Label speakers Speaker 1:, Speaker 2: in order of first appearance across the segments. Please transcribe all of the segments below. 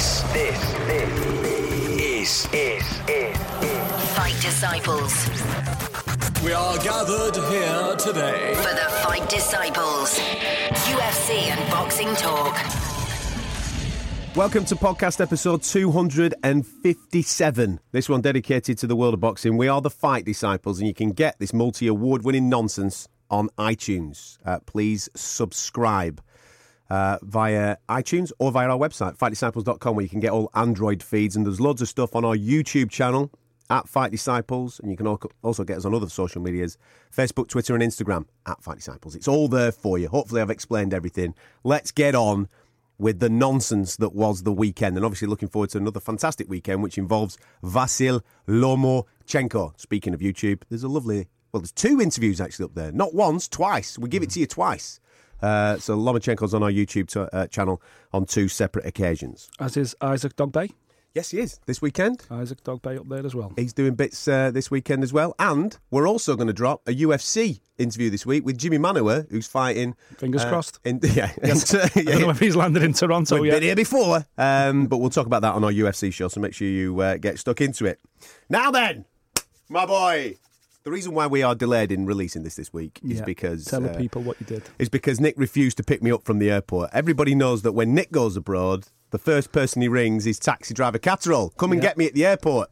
Speaker 1: This, this, this is, is, is,
Speaker 2: Fight Disciples.
Speaker 3: We are gathered here today.
Speaker 2: For the Fight Disciples. UFC and boxing talk.
Speaker 4: Welcome to podcast episode 257. This one dedicated to the world of boxing. We are the Fight Disciples, and you can get this multi award winning nonsense on iTunes. Uh, please subscribe uh, via iTunes or via our website, fightdisciples.com, where you can get all Android feeds. And there's loads of stuff on our YouTube channel at Fight Disciples. And you can also get us on other social medias Facebook, Twitter, and Instagram at Fight Disciples. It's all there for you. Hopefully, I've explained everything. Let's get on with the nonsense that was the weekend. And obviously, looking forward to another fantastic weekend, which involves Vasil Lomachenko. Speaking of YouTube, there's a lovely, well, there's two interviews actually up there. Not once, twice. We give it to you twice. Uh, so Lomachenko's on our YouTube to, uh, channel on two separate occasions.
Speaker 5: As is Isaac Dogboe.
Speaker 4: Yes, he is. This weekend,
Speaker 5: Isaac Dogboe up there as well.
Speaker 4: he's doing bits uh, this weekend as well. And we're also going to drop a UFC interview this week with Jimi Manuwa, who's fighting.
Speaker 5: Fingers
Speaker 4: uh,
Speaker 5: crossed.
Speaker 4: In, yeah,
Speaker 5: Yes.
Speaker 4: yeah,
Speaker 5: I don't know if he's landed in Toronto
Speaker 4: We've
Speaker 5: yet.
Speaker 4: been here before, um, but we'll talk about that on our UFC show. So make sure you uh, get stuck into it. Now then, my boy, the reason why we are delayed in releasing this this week is
Speaker 5: Yeah.
Speaker 4: because
Speaker 5: Tell the
Speaker 4: uh,
Speaker 5: people what you did.
Speaker 4: is because Nick refused to pick me up from the airport. Everybody knows that when Nick goes abroad, the first person he rings is taxi driver Catterall. Come and
Speaker 5: Yeah.
Speaker 4: get me at the airport.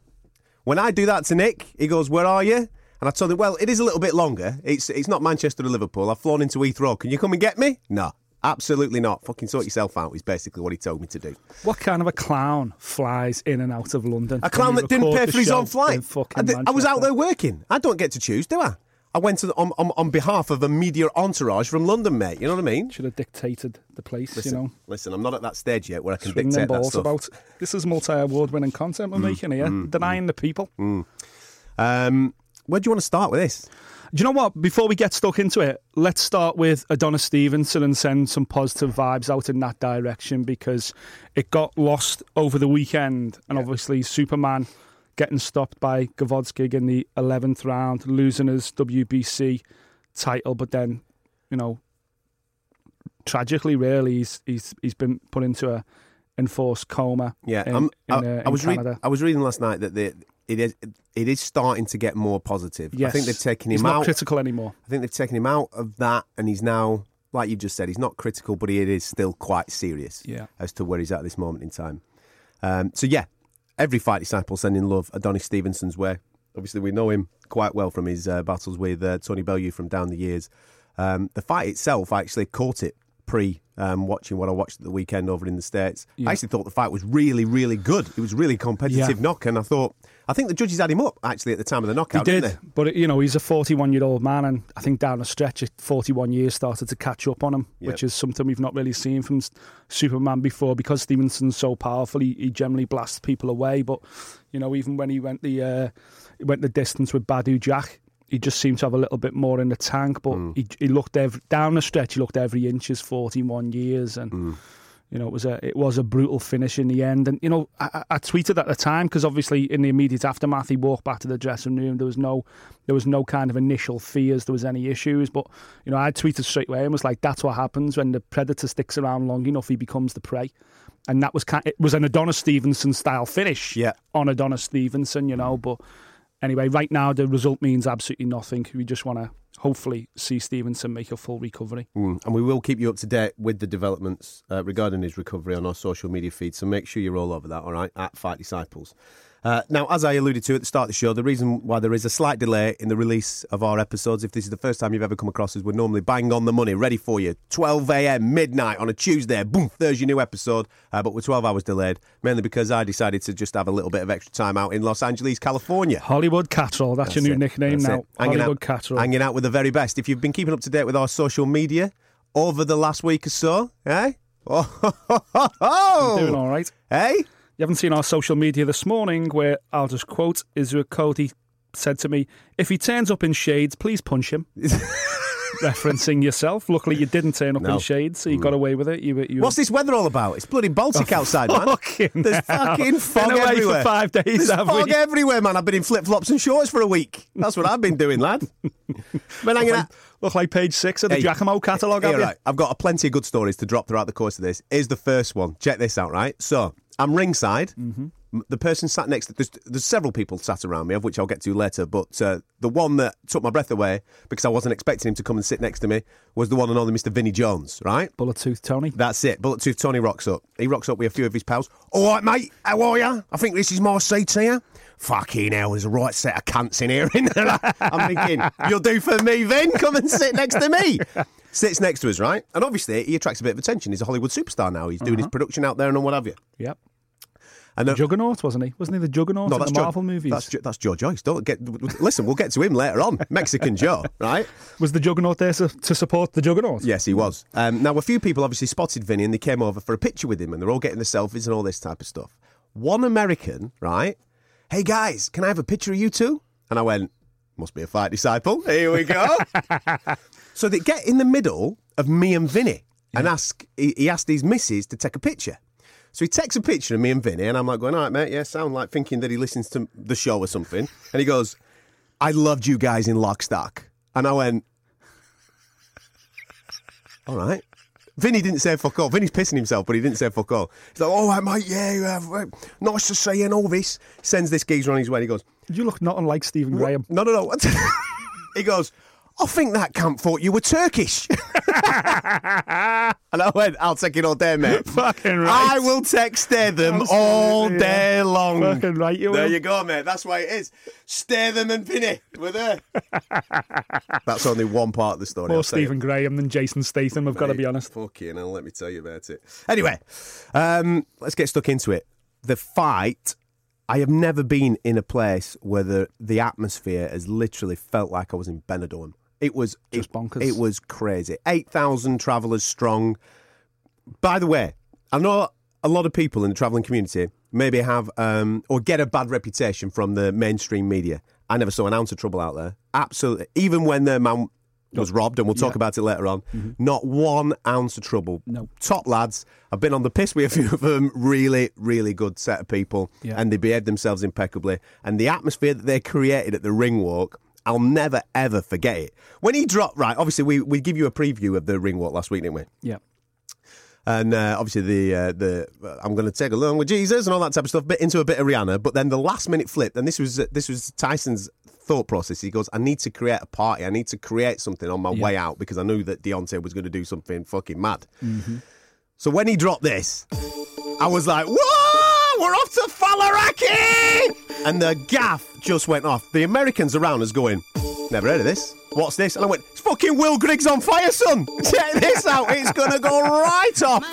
Speaker 4: When I do that to Nick, he goes, "Where are you?" And I told him, "Well, it is a little bit longer. It's it's not Manchester to Liverpool. I've flown into Heathrow. Can you come and get me?" No, absolutely not. Fucking sort yourself out. Is basically what he told me to do.
Speaker 5: What kind of a clown flies in and out of London?
Speaker 4: A clown that didn't pay for his own flight. I, did- I was out there working. I don't get to choose, do I? I went to, on, on on behalf of a media entourage from London, mate. You know what I mean?
Speaker 5: Should have dictated the place,
Speaker 4: Listen,
Speaker 5: you know.
Speaker 4: listen, I'm not at that stage yet where I can
Speaker 5: them
Speaker 4: dictate that
Speaker 5: balls
Speaker 4: stuff.
Speaker 5: about. This is multi-award winning content we're
Speaker 4: Mm,
Speaker 5: making here, denying the people.
Speaker 4: Um, where do you want to start with this?
Speaker 5: Do you know what? Before we get stuck into it, let's start with Adonis Stevenson and send some positive vibes out in that direction because it got lost over the weekend, and obviously Superman getting stopped by Gvozdyk in the eleventh round, losing his WBC title, but then, you know, tragically, really, he's he's he's been put into a enforced coma.
Speaker 4: Yeah,
Speaker 5: in,
Speaker 4: I'm-
Speaker 5: in,
Speaker 4: I,
Speaker 5: uh,
Speaker 4: I was.
Speaker 5: Canada.
Speaker 4: I was reading last night that the, it is it is starting to get more positive.
Speaker 5: Yes,
Speaker 4: I think they've taken
Speaker 5: he's
Speaker 4: him
Speaker 5: not
Speaker 4: out.
Speaker 5: critical anymore.
Speaker 4: I think they've taken him out of that, and he's now, like you just said, he's not critical, but he is still quite serious
Speaker 5: Yeah.
Speaker 4: as to where he's at this moment in time. Um, so yeah, every fight disciple sending love Adonis Stevenson's way. Obviously, we know him quite well from his uh, battles with uh, Tony Bellew from down the years. Um, the fight itself, I actually caught it pre um, watching what I watched at the weekend over in the states. I actually thought the fight was really, really good. It was really competitive
Speaker 5: Yeah.
Speaker 4: knock, and I thought I think the judges had him up actually at the time of the knockout.
Speaker 5: He did,
Speaker 4: didn't they?
Speaker 5: but you know he's a 41 year old man, and I think down a stretch, at 41 years started to catch up on him, which is something we've not really seen from Superman before. Because Stevenson's so powerful, he, he generally blasts people away. But you know, even when he went the uh, he went the distance with Badou Jack, he just seemed to have a little bit more in the tank. But
Speaker 4: Mm.
Speaker 5: he, he looked every, down the stretch, he looked every inch his 41 years, and.
Speaker 4: Mm.
Speaker 5: You know, it was a it was a brutal finish in the end, and you know, I, I tweeted at the time because obviously in the immediate aftermath, he walked back to the dressing room. There was no, there was no kind of initial fears there was any issues, but you know, I tweeted straight away and was like, "That's what happens when the predator sticks around long enough, he becomes the prey," and that was kind. It was an Adonis Stevenson style finish,
Speaker 4: Yeah.
Speaker 5: on Adonis Stevenson, you know. But anyway, right now the result means absolutely nothing. We just want to hopefully see Stevenson make a full recovery.
Speaker 4: Mm, and we will keep you up to date with the developments uh, regarding his recovery on our social media feed. So make sure you're all over that, all right, at Fight Disciples. Uh, now, as I alluded to at the start of the show, the reason why there is a slight delay in the release of our episodes, if this is the first time you've ever come across us, we're normally bang on the money, ready for you. 12 a.m., midnight on a Tuesday, boom, there's your new episode. Uh, but we're 12 hours delayed, mainly because I decided to just have a little bit of extra time out in Los Angeles, California.
Speaker 5: Hollywood Catterall, that's, your new
Speaker 4: it.
Speaker 5: nickname
Speaker 4: That's
Speaker 5: now.
Speaker 4: Hanging
Speaker 5: Hollywood Catterall.
Speaker 4: hanging out with the very best. If you've been keeping up to date with our social media over the last week or so, eh? Oh, ho, ho, ho, ho.
Speaker 5: Doing all right.
Speaker 4: Eh?
Speaker 5: You haven't seen our social media this morning where I'll just quote Israel Cody said to me, if he turns up in shades, please punch him. Referencing yourself. Luckily, you didn't turn up
Speaker 4: No.
Speaker 5: in shades, so you mm. got away with it. You, you
Speaker 4: What's this weather all about? It's bloody Baltic oh, outside, man.
Speaker 5: fucking
Speaker 4: There's
Speaker 5: hell.
Speaker 4: fucking
Speaker 5: Been
Speaker 4: fog
Speaker 5: away
Speaker 4: everywhere.
Speaker 5: for five days,
Speaker 4: There's fog
Speaker 5: we?
Speaker 4: everywhere, man. I've been in flip flops and shorts for a week. That's what I've been doing, lad. been hanging out.
Speaker 5: Look like page six of the
Speaker 4: Hey,
Speaker 5: Giacomo catalogue, have
Speaker 4: right. I've got a plenty of good stories to drop throughout the course of this. Here's the first one. Check this out, right? So, I'm ringside.
Speaker 5: Mm-hmm.
Speaker 4: The person sat next to there's, there's several people sat around me, of which I'll get to later. But uh, the one that took my breath away because I wasn't expecting him to come and sit next to me was the one and only Mr. Vinnie Jones. Right?
Speaker 5: Bullet Tooth Tony.
Speaker 4: That's it. Bullet Tooth Tony rocks up. He rocks up with a few of his pals. All right, mate. How are you? I think this is my seat here. Fucking hell, there's a right set of cunts in here. isn't there? I'm thinking, you'll do for me, Vin. Come and sit next to me. Sits next to us, right? And obviously, he attracts a bit of attention. He's a Hollywood superstar now. He's doing his production out there and what have you.
Speaker 5: Yep.
Speaker 4: And uh,
Speaker 5: Juggernaut, wasn't he? Wasn't he the Juggernaut
Speaker 4: no,
Speaker 5: in the Marvel movies?
Speaker 4: That's, that's Joe Joyce. Don't get. Listen, we'll get to him later on. Mexican Joe, right?
Speaker 5: Was the Juggernaut there to, to support the Juggernaut?
Speaker 4: Yes, he was. Um, now, a few people obviously spotted Vinny and they came over for a picture with him and they're all getting the selfies and all this type of stuff. One American, right? Hey, guys, can I have a picture of you two? And I went, must be a fight disciple. Here we go. so they get in the middle of me and Vinny and ask, he, he asked his missus to take a picture. So he takes a picture of me and Vinny, and I'm like going, all right, mate, yeah, sound like thinking that he listens to the show or something. And he goes, I loved you guys in Lockstock. And I went, all right. Vinny didn't say fuck all. Vinny's pissing himself, but he didn't say fuck all. He's like, all right, mate, yeah, yeah, right. nice to see you and all this. Sends this geezer on his way. He goes,
Speaker 5: You look not unlike Stephen Graham.
Speaker 4: no, no, no. he goes, I think that camp thought you were Turkish. and I went, I'll take it all day, mate.
Speaker 5: Fucking right.
Speaker 4: I will text stare them all day
Speaker 5: yeah.
Speaker 4: long.
Speaker 5: Fucking right, you
Speaker 4: There
Speaker 5: will.
Speaker 4: you go, mate. That's why it is. Stare them and Vinny. We're there. That's only one part of the story.
Speaker 5: More. Stephen Graham than Jason Statham, I've got to be honest.
Speaker 4: Fucking hell, let me tell you about it. Anyway, um, let's get stuck into it. The fight. I have never been in a place where the, the atmosphere has literally felt like I was in Benidorm. It was
Speaker 5: Just
Speaker 4: it,
Speaker 5: bonkers.
Speaker 4: It was crazy. Eight thousand travellers strong. By the way, I know a lot of people in the travelling community maybe have um, or get a bad reputation from the mainstream media. I never saw an ounce of trouble out there. Absolutely, even when their man was robbed, and we'll talk
Speaker 5: Yeah.
Speaker 4: about it later on. Not one ounce of trouble.
Speaker 5: No.
Speaker 4: Top lads. I've been on the piss with a few of them. Really, really good set of people.
Speaker 5: Yeah.
Speaker 4: And they behaved themselves impeccably. And the atmosphere that they created at the ring walk, I'll never, ever forget it. When he dropped, right, obviously, we, we give you a preview of the ring walk last week, didn't we?
Speaker 5: Yeah.
Speaker 4: and uh, obviously the uh, the uh, I'm going to take along with Jesus and all that type of stuff, bit into a bit of Rihanna. But then the last minute flip, and this was uh, this was Tyson's thought process. He goes, "I need to create a party. I need to create something on my way out because I knew that Deontay was going to do something fucking mad." So when he dropped this, I was like, "Whoa, we're off to Faliraki!" And the gaff just went off. The Americans around us going, "Never heard of this." What's this? And I went, it's fucking Will Griggs on fire, son. Check this out. It's going to go right off.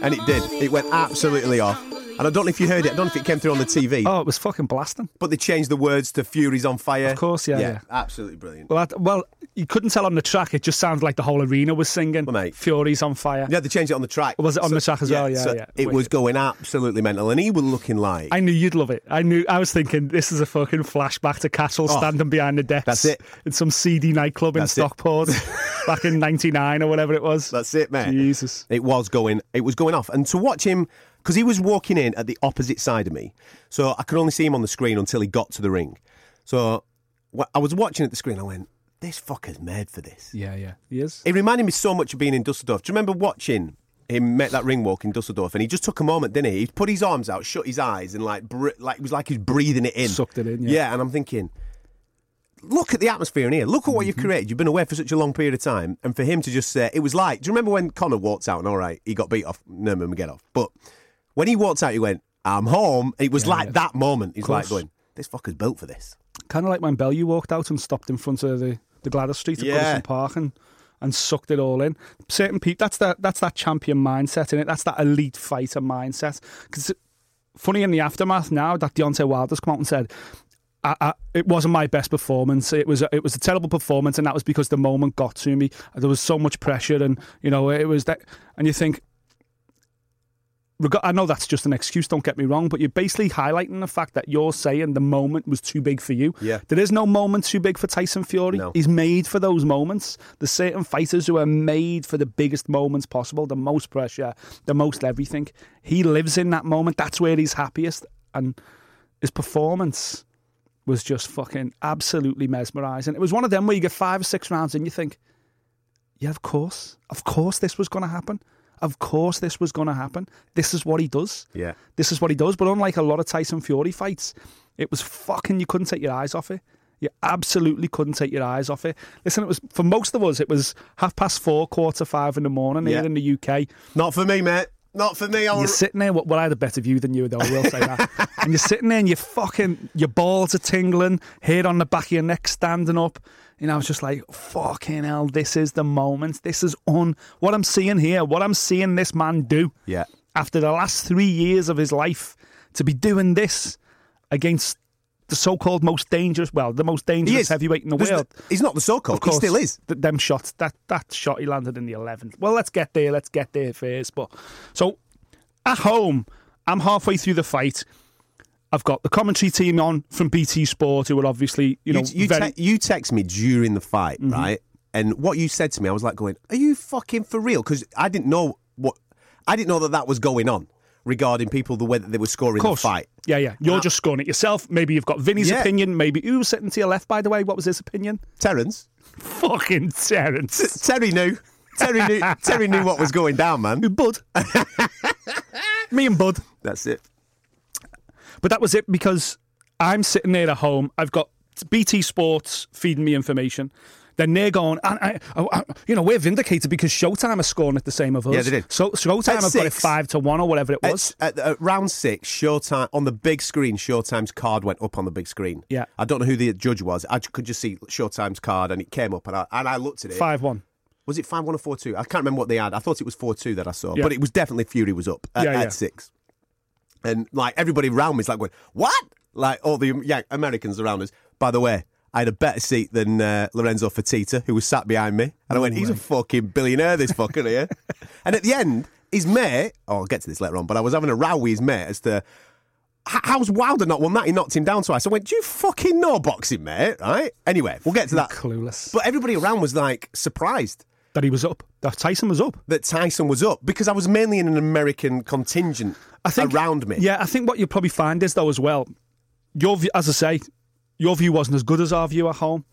Speaker 4: And it did. It went absolutely off. And I don't know if you heard it. I don't know if it came through on the TV.
Speaker 5: Oh, it was fucking blasting.
Speaker 4: But they changed the words to Fury's on fire.
Speaker 5: Of course, yeah, yeah.
Speaker 4: Absolutely brilliant.
Speaker 5: Well, that, well, you couldn't tell on the track. It just sounded like the whole arena was singing.
Speaker 4: Well, mate.
Speaker 5: Fury's on fire.
Speaker 4: Yeah, they changed it on the track.
Speaker 5: Was it on the track as well? Yeah,
Speaker 4: so
Speaker 5: yeah.
Speaker 4: It was going absolutely mental. And he was looking like.
Speaker 5: I knew you'd love it. I knew. I was thinking this is a fucking flashback to Castle
Speaker 4: Oh,
Speaker 5: standing behind the decks.
Speaker 4: that's it.
Speaker 5: In some seedy nightclub in
Speaker 4: That's it.
Speaker 5: Stockport back in '99 or whatever it was.
Speaker 4: That's it, mate.
Speaker 5: Jesus.
Speaker 4: It was going. It was going off, and to watch him because he was walking in at the opposite side of me, so I could only see him on the screen until he got to the ring. So I was watching at the screen. I went, "This fucker's made for this."
Speaker 5: Yeah, yeah. He is.
Speaker 4: It reminded me so much of being in Dusseldorf. Do you remember watching him make that ring walk in Dusseldorf? And he just took a moment, didn't he? He put his arms out, shut his eyes, and like, br- like it was like he was breathing it in,
Speaker 5: Sucked it in, yeah.
Speaker 4: Yeah, and I'm thinking. Look at the atmosphere in here. Look at what
Speaker 5: Mm-hmm.
Speaker 4: you've created. You've been away for such a long period of time, and for him to just say, it was like. Do you remember when Conor walked out and all right, he got beat off Nurmagomedov, but when he walked out, he went, "I'm home." It was
Speaker 5: Yeah,
Speaker 4: like
Speaker 5: yeah.
Speaker 4: that moment. He's like going, "This fucker's built for this."
Speaker 5: Kind of like when Bellew walked out and stopped in front of the, the Gladys Street at
Speaker 4: Yeah.
Speaker 5: Goodison Park and, and sucked it all in. Certain people, that's that that's that champion mindset in it. That's that elite fighter mindset. Because funny in the aftermath now that Deontay Wilder's come out and said. I, I, it wasn't my best performance. It was a, it was a terrible performance, and that was because the moment got to me. There was so much pressure, and you know it was that. And you think, I know that's just an excuse. Don't get me wrong, but you're basically highlighting the fact that you're saying the moment was too big for you.
Speaker 4: Yeah.
Speaker 5: There is no moment too big for Tyson Fury.
Speaker 4: No.
Speaker 5: He's made for those moments. There's certain fighters who are made for the biggest moments possible, the most pressure, the most everything. He lives in that moment. That's where he's happiest. And his performance was just fucking absolutely mesmerising. It was one of them where you get five or six rounds and you think, yeah, of course. Of course this was going to happen. Of course, this was going to happen. This is what he does.
Speaker 4: Yeah.
Speaker 5: This is what he does. But unlike a lot of Tyson Fury fights, it was fucking, you couldn't take your eyes off it. You absolutely couldn't take your eyes off it. Listen, it was, for most of us, it was half past four, quarter five in the morning
Speaker 4: Yeah.
Speaker 5: here in the UK.
Speaker 4: Not for me, mate. Not for me. I'll...
Speaker 5: You're sitting there. Well, I had a better view than you, though. I will say that. and you're sitting there, and you're fucking. Your balls are tingling. head on the back of your neck standing up. Know, I was just like, fucking hell. This is the moment. This is on what I'm seeing here. What I'm seeing this man do.
Speaker 4: Yeah.
Speaker 5: After the last three years of his life, to be doing this against the so-called most dangerous, well, the most dangerous heavyweight in the
Speaker 4: There's
Speaker 5: world.
Speaker 4: the- he's not the so-called.
Speaker 5: Of course,
Speaker 4: He still is.
Speaker 5: Th- them shots, that that shot he landed in the eleventh. Well, let's get there. Let's get there first. But so at home, I'm halfway through the fight. I've got the commentary team on from BT Sport, who are obviously you know
Speaker 4: you, you,
Speaker 5: very. Mm-hmm.
Speaker 4: te- you text me during the fight, right? And what you said to me, I was like, going, "Are you fucking for real?" Because I didn't know what I didn't know that that was going on regarding people the way that they were scoring the fight.
Speaker 5: Yeah, yeah. You're
Speaker 4: Uh,
Speaker 5: just scoring it yourself. Maybe you've got Vinny's
Speaker 4: Yeah.
Speaker 5: opinion. Maybe who was sitting to your left, by the way? What was his opinion?
Speaker 4: Terence,
Speaker 5: Fucking Terence.
Speaker 4: Terry knew. Terry knew. Terry knew what was going down, man.
Speaker 5: Bud. Me and Bud.
Speaker 4: That's it.
Speaker 5: But that was it because I'm sitting there at home. I've got BT Sports feeding me information. Then they're going, and I, I, I- you know, we're vindicated because Showtime are scoring at the same of us.
Speaker 4: Yeah, they did.
Speaker 5: So Showtime
Speaker 4: At
Speaker 5: have got it five to one or whatever it was.
Speaker 4: At, at, at round six, Showtime on the big screen. Showtime's card went up on the big screen.
Speaker 5: Yeah.
Speaker 4: I don't know who the judge was. I could just see Showtime's card, and it came up, and I and I looked at it.
Speaker 5: Five one.
Speaker 4: Was it five one or four two? I can't remember what they had. I thought it was four two that I saw,
Speaker 5: Yeah.
Speaker 4: but it was definitely Fury was up at,
Speaker 5: Yeah, yeah.
Speaker 4: at six, and like everybody around me is like going, "What?" Like all the yeah, Americans around us. By the way, I had a better seat than uh, Lorenzo Fertitta, who was sat behind me, and I went, "He's a fucking billionaire, this fucker here." and at the end, his mate. Oh, I'll get to this later on, but I was having a row with his mate as to. "H- How's Wilder not won that? He knocked him down twice. I went, Do you fucking know boxing, mate? Right? Anyway, we'll get to that.
Speaker 5: Clueless.
Speaker 4: But everybody around was like surprised
Speaker 5: That he was up. That Tyson was up.
Speaker 4: that Tyson was up because I was mainly in an American contingent
Speaker 5: I think
Speaker 4: around me.
Speaker 5: Yeah, I think what you'll probably find is though as well. Your view, as I say, your view wasn't as good as our view at home.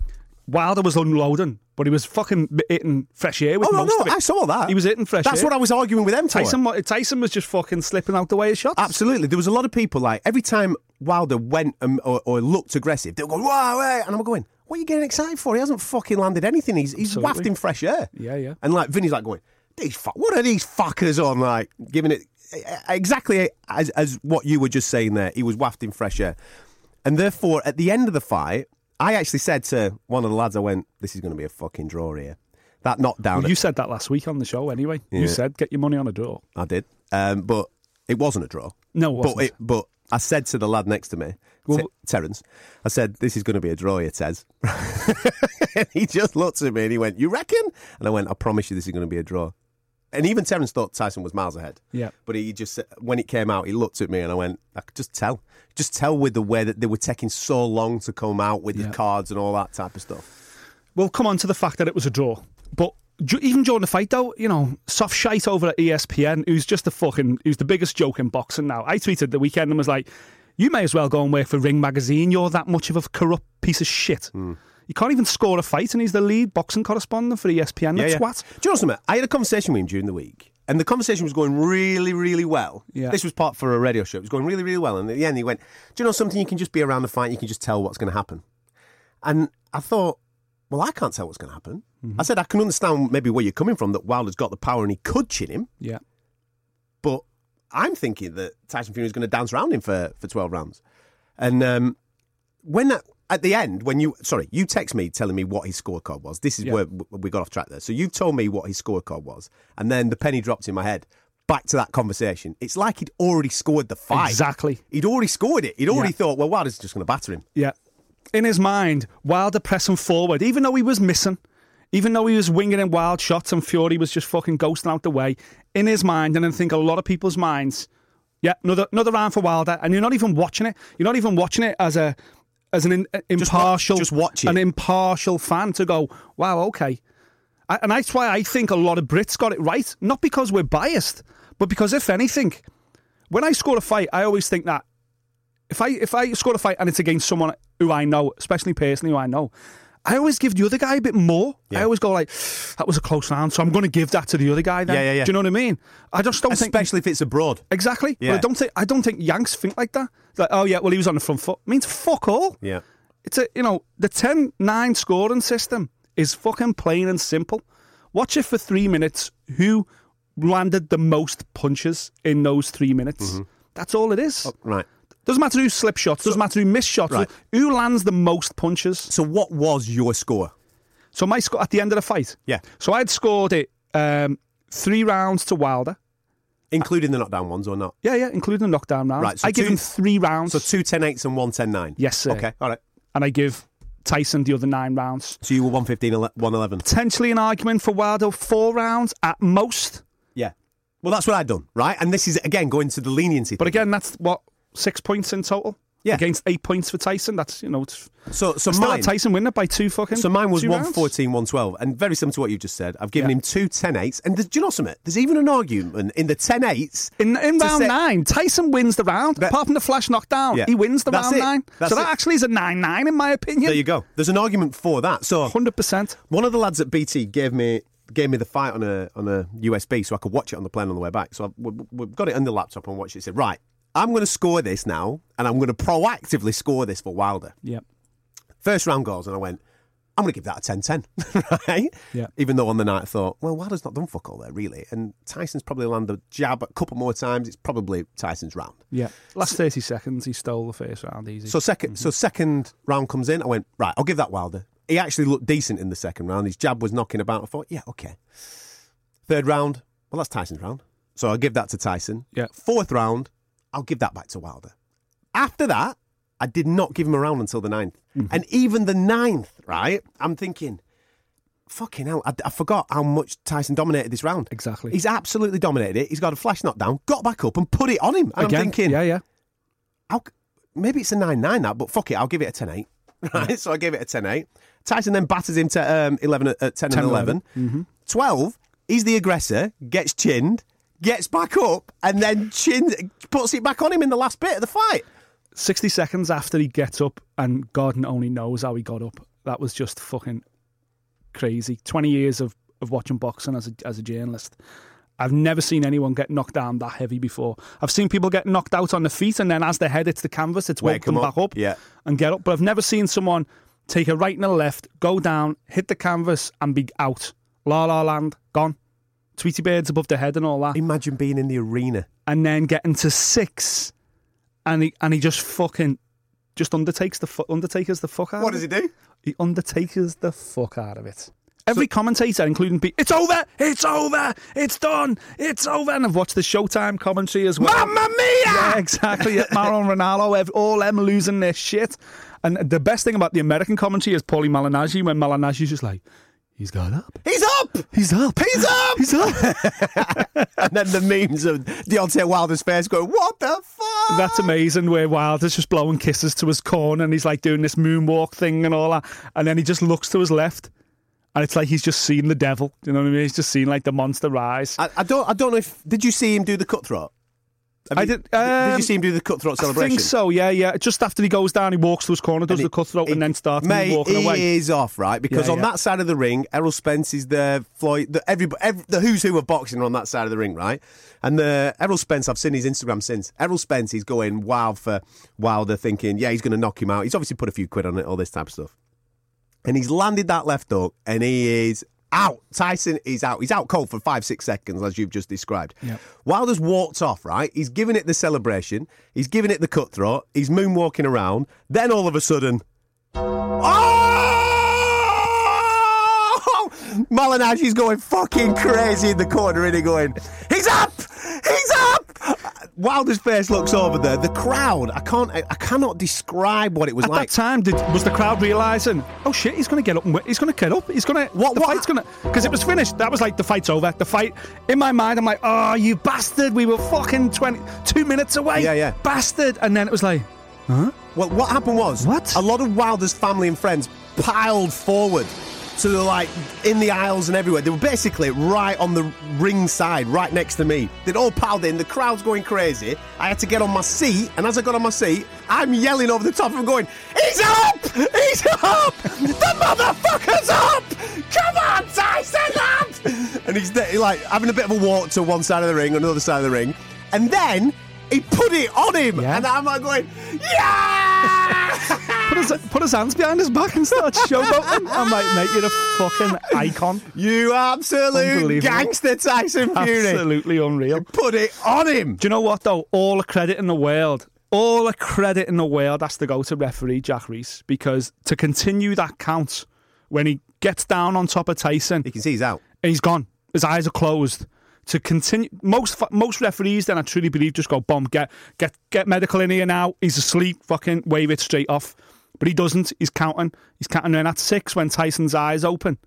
Speaker 5: Wilder was unloading, but he was fucking hitting fresh air with
Speaker 4: Oh,
Speaker 5: most
Speaker 4: no,
Speaker 5: of it.
Speaker 4: I saw that.
Speaker 5: He was hitting fresh
Speaker 4: That's
Speaker 5: air.
Speaker 4: what I was arguing with them.
Speaker 5: Tyson, Tyson was just fucking slipping out the way of shots.
Speaker 4: Absolutely. There was a lot of people like every time Wilder went um, or, or looked aggressive, they were going, "Wow!" Hey. And I'm going, "What are you getting excited for? He hasn't fucking landed anything. He's he's
Speaker 5: Absolutely.
Speaker 4: wafting fresh air."
Speaker 5: Yeah, yeah.
Speaker 4: And like Vinny's like going, "These fuck, what are these fuckers on?" Like giving it exactly as as what you were just saying there. He was wafting fresh air, and therefore at the end of the fight, I actually said to one of the lads, "I went, this is going to be a fucking draw here." That knockdown.
Speaker 5: Well, you said that last week on the show anyway.
Speaker 4: Yeah.
Speaker 5: You said get your money on a draw.
Speaker 4: I did, um, but it wasn't a draw.
Speaker 5: No, it wasn't.
Speaker 4: But, it, but I said to the lad next to me,
Speaker 5: Well-
Speaker 4: Te- Terence, I said, "This is going to be a draw here, Tez." and he just looked at me and he went, "You reckon?" And I went, "I promise you, this is going to be a draw." And even Terence thought Tyson was miles ahead.
Speaker 5: Yeah.
Speaker 4: But he just when it came out, he looked at me and I went, "I could just tell, just tell with the way that they were taking so long to come out with
Speaker 5: Yeah.
Speaker 4: the cards and all that type of stuff."
Speaker 5: We'll come on to the fact that it was a draw. But even during the fight, though, you know, soft shite over at ESPN, who's just a fucking, who's the biggest joke in boxing now. I tweeted the weekend and was like, you may as well go and work for Ring Magazine. You're that much of a corrupt piece of shit. You can't even score a fight, and he's the lead boxing correspondent for ESPN. The twat.
Speaker 4: Do you know something? I had a conversation with him during the week, and the conversation was going really, really well.
Speaker 5: Yeah.
Speaker 4: This was part for a radio show. It was going really, really well. And at the end, he went, Do you know something? You can just be around the fight, you can just tell what's going to happen. And I thought, Well, I can't tell what's going to happen.
Speaker 5: Mm-hmm.
Speaker 4: I said, I can understand maybe where you're coming from, that Wilder's got the power and he could chin him,
Speaker 5: Yeah.
Speaker 4: but I'm thinking that Tyson Fury is going to dance around him for, for 12 rounds. And um, when that, at the end, when you, sorry, you text me telling me what his scorecard was. This is
Speaker 5: Yeah.
Speaker 4: where we got off track there. So you've told me what his scorecard was, and then the penny dropped in my head. Back to that conversation. It's like he'd already scored the fight.
Speaker 5: Exactly.
Speaker 4: He'd already scored it. He'd already
Speaker 5: Yeah.
Speaker 4: thought, well, Wilder's just going to batter him.
Speaker 5: Yeah. In his mind, Wilder pressing forward, even though he was missing, even though he was winging in wild shots and Fury was just fucking ghosting out the way, in his mind, and I think a lot of people's minds, yeah, another another round for Wilder, and you're not even watching it. You're not even watching it as a as an in, uh, impartial,
Speaker 4: just watch it.
Speaker 5: an impartial fan to go, wow, okay. I- And that's why I think a lot of Brits got it right, not because we're biased, but because if anything, when I score a fight, I always think that if I if I score a fight and it's against someone who I know, especially personally who I know, I always give the other guy a bit more.
Speaker 4: Yeah.
Speaker 5: I always go like, that was a close round, so I'm going to give that to the other guy. Then.
Speaker 4: Yeah, yeah, yeah.
Speaker 5: Do you know what I mean? I just don't think
Speaker 4: Especially if it's abroad.
Speaker 5: exactly. But
Speaker 4: Yeah.
Speaker 5: I don't think I don't think Yanks think like that. It's like, oh yeah, well he was on the front foot. It means fuck all.
Speaker 4: Yeah.
Speaker 5: It's a you know the 10-9 scoring system is fucking plain and simple. Watch it for three minutes. Who landed the most punches in those three minutes?
Speaker 4: Mm-hmm.
Speaker 5: That's all it is.
Speaker 4: Right.
Speaker 5: Doesn't matter who slip shots. Doesn't matter who miss shots.
Speaker 4: Right.
Speaker 5: Who lands the most punches?
Speaker 4: So what was your score?
Speaker 5: So my score at the end of the fight.
Speaker 4: Yeah.
Speaker 5: So I'd scored it um, three rounds to Wilder.
Speaker 4: Including the knockdown ones or not?
Speaker 5: Yeah, yeah, including the knockdown rounds.
Speaker 4: Right, so
Speaker 5: I give him three rounds.
Speaker 4: So two 10 8s and one 10 9?
Speaker 5: Yes, sir.
Speaker 4: Okay, all right.
Speaker 5: and I give Tyson the other nine rounds.
Speaker 4: So you were 115, 111.
Speaker 5: Potentially an argument for Wilder four rounds at most.
Speaker 4: Yeah. Well, that's what I'd done, right? And this is, again, going to the leniency.
Speaker 5: But
Speaker 4: thing.
Speaker 5: again, that's what six points in total.
Speaker 4: Yeah.
Speaker 5: Against eight points for Tyson. That's you know, it's
Speaker 4: so, so
Speaker 5: still
Speaker 4: mine,
Speaker 5: Tyson winning by two fucking.
Speaker 4: so mine was
Speaker 5: two rounds.
Speaker 4: 114, 112. And very similar to what you just said. I've given
Speaker 5: Yeah.
Speaker 4: him two 10 8s. And do you know something? There's even an argument in the 10 8s.
Speaker 5: In, in round nine, Tyson wins the round. Apart from the flash knockdown,
Speaker 4: Yeah.
Speaker 5: he wins the
Speaker 4: That's
Speaker 5: round
Speaker 4: it.
Speaker 5: nine.
Speaker 4: That's
Speaker 5: so that
Speaker 4: it.
Speaker 5: actually is a nine nine in my opinion.
Speaker 4: There you go. There's an argument for that. So
Speaker 5: Hundred percent.
Speaker 4: One of the lads at BT gave me gave me the fight on a on a USB so I could watch it on the plane on the way back. So I've, we- we've got it on the laptop and watched it. Said right, I'm going to score this now, and I'm going to proactively score this for Wilder.
Speaker 5: Yep.
Speaker 4: First round goals, and I went, I'm going to give that a 10-10, right?
Speaker 5: Yeah.
Speaker 4: Even though on the night I thought, well, Wilder's not done fuck all there really, and Tyson's probably landed a jab a couple more times. It's probably Tyson's round.
Speaker 5: Yeah. Last thirty seconds, he stole the first round easy.
Speaker 4: So 2nd so mm-hmm. second round comes in. I went right. I'll give that Wilder. He actually looked decent in the second round. His jab was knocking about. I thought, yeah, okay. Third round, well, that's Tyson's round. So I'll give that to Tyson.
Speaker 5: Yeah.
Speaker 4: Fourth round, I'll give that back to Wilder. After that, I did not give him a round until the ninth.
Speaker 5: Mm-hmm.
Speaker 4: And even the ninth, right? I'm thinking, fucking hell, I, I forgot how much Tyson dominated this round.
Speaker 5: Exactly.
Speaker 4: He's absolutely dominated it. He's got a flash knockdown, got back up and put it on him. And
Speaker 5: Again,
Speaker 4: I'm thinking,
Speaker 5: yeah, yeah.
Speaker 4: c- maybe it's a 9 9 that, but fuck it, I'll give it a 10 8. Right? So I gave it a 10 8. Tyson then batters him to um, 11 at, at 10,
Speaker 5: 10
Speaker 4: and 11. 12, he's the aggressor, gets chinned, gets back up, and then chin, puts it back on him in the last bit of the fight.
Speaker 5: 60 seconds after he gets up, and God only knows how he got up. That was just fucking crazy. 20 years of, of watching boxing as a, as a journalist. I've never seen anyone get knocked down that heavy before. I've seen people get knocked out on the feet, and then as their head hits the canvas, it's
Speaker 4: Wake
Speaker 5: woke them
Speaker 4: them
Speaker 5: back
Speaker 4: up.
Speaker 5: up
Speaker 4: Yeah.
Speaker 5: and get up. But I've never seen someone take a right and a left, go down, hit the canvas, and be out. La La Land, gone. Tweety birds above the head and all that
Speaker 4: Imagine being in the arena.
Speaker 5: and then getting to six, and he and he just fucking just undertakes the fu- undertakers the fuck out.
Speaker 4: What does he do?
Speaker 5: He undertakes the fuck out of it. Every commentator, including Pete, it's over, it's over, it's done, it's over. And I've watched the Showtime commentary as well.
Speaker 4: Mamma mia!
Speaker 5: Yeah, exactly. Mauro Ranallo, all them losing their shit. And the best thing about the American commentary is Paulie Malignaggi when Malignaggi's just like, he's got up.
Speaker 4: He's up!
Speaker 5: He's up.
Speaker 4: He's up!
Speaker 5: He's up.
Speaker 4: and then the memes of Deontay Wilder's face going, what the fuck?
Speaker 5: That's amazing where Wilder's just blowing kisses to his corn and he's like doing this moonwalk thing and all that. And then he just looks to his left and it's like he's just seen the devil. You know what I mean? He's just seen like the monster rise.
Speaker 4: I, I don't. I don't know if did you see him do the cutthroat?
Speaker 5: I did,
Speaker 4: did
Speaker 5: um,
Speaker 4: you see him do the cutthroat
Speaker 5: I
Speaker 4: celebration?
Speaker 5: think so, yeah, yeah. Just after he goes down, he walks to his corner, does
Speaker 4: And
Speaker 5: the cutthroat,
Speaker 4: he-
Speaker 5: and then starts
Speaker 4: Mate,
Speaker 5: walking away.
Speaker 4: he is off, right? Because
Speaker 5: Yeah,
Speaker 4: on
Speaker 5: yeah.
Speaker 4: that side of the ring, Errol Spence is there. Floyd, the, every, every, the who's who of boxing are on that side of the ring, right? And the Errol Spence, I've seen his Instagram since. Errol Spence is going wild for Wilder, thinking, yeah, he's going to knock him out. He's obviously put a few quid on it, all this type of stuff. And he's landed that left hook, and he is out. Tyson is out. He's out cold for five, six seconds, as you've just described.
Speaker 5: Yep.
Speaker 4: Wilder's walked off, right? He's giving it the celebration. He's giving it the cutthroat. He's moonwalking around. Then all of a sudden, oh! Malignaggi's going fucking crazy in the corner, and he going, he's up! He's up! Wilder's face looks over there. The crowd, I can't, I, I cannot describe what it was
Speaker 5: At
Speaker 4: like.
Speaker 5: that time, did, was the crowd realizing? Oh shit, he's going to get up. And he's going to get up. He's going to.
Speaker 4: What-
Speaker 5: The
Speaker 4: what-
Speaker 5: fight's going to because it was finished. That was like the fight's over. The fight in my mind, I'm like, oh, you bastard! We were fucking twenty two minutes away.
Speaker 4: Yeah, yeah.
Speaker 5: Bastard! And then it was like, huh?
Speaker 4: Well, what happened was
Speaker 5: What?
Speaker 4: a lot of Wilder's family and friends piled forward So they were like in the aisles and everywhere. They were basically right on the ring side, right next to me. They'd all piled in. The crowd's going crazy. I had to get on my seat, and as I got on my seat, I'm yelling over the top of him, going, "He's up! He's up! The motherfucker's up! Come on, Tyson, lad!" And he's there, like having a bit of a walk to one side of the ring, another side of the ring, and then he put it on him,
Speaker 5: Yeah.
Speaker 4: and I'm like going, "Yeah!"
Speaker 5: Put his, put his hands behind his back and start showboating. I'm like, mate, you're a fucking icon.
Speaker 4: You absolute gangster, Tyson Fury.
Speaker 5: Absolutely unreal.
Speaker 4: Put it on him.
Speaker 5: Do you know what though? All the credit in the world, all the credit in the world has to go to referee Jack Reiss because to continue that count when he gets down on top of Tyson,
Speaker 4: You can see he's out.
Speaker 5: he's gone. His eyes are closed. To continue, most most referees then I truly believe just go bomb get get get medical in here now. He's asleep. Fucking wave it straight off. But he doesn't. He's counting. He's counting in at six when Tyson's eyes open.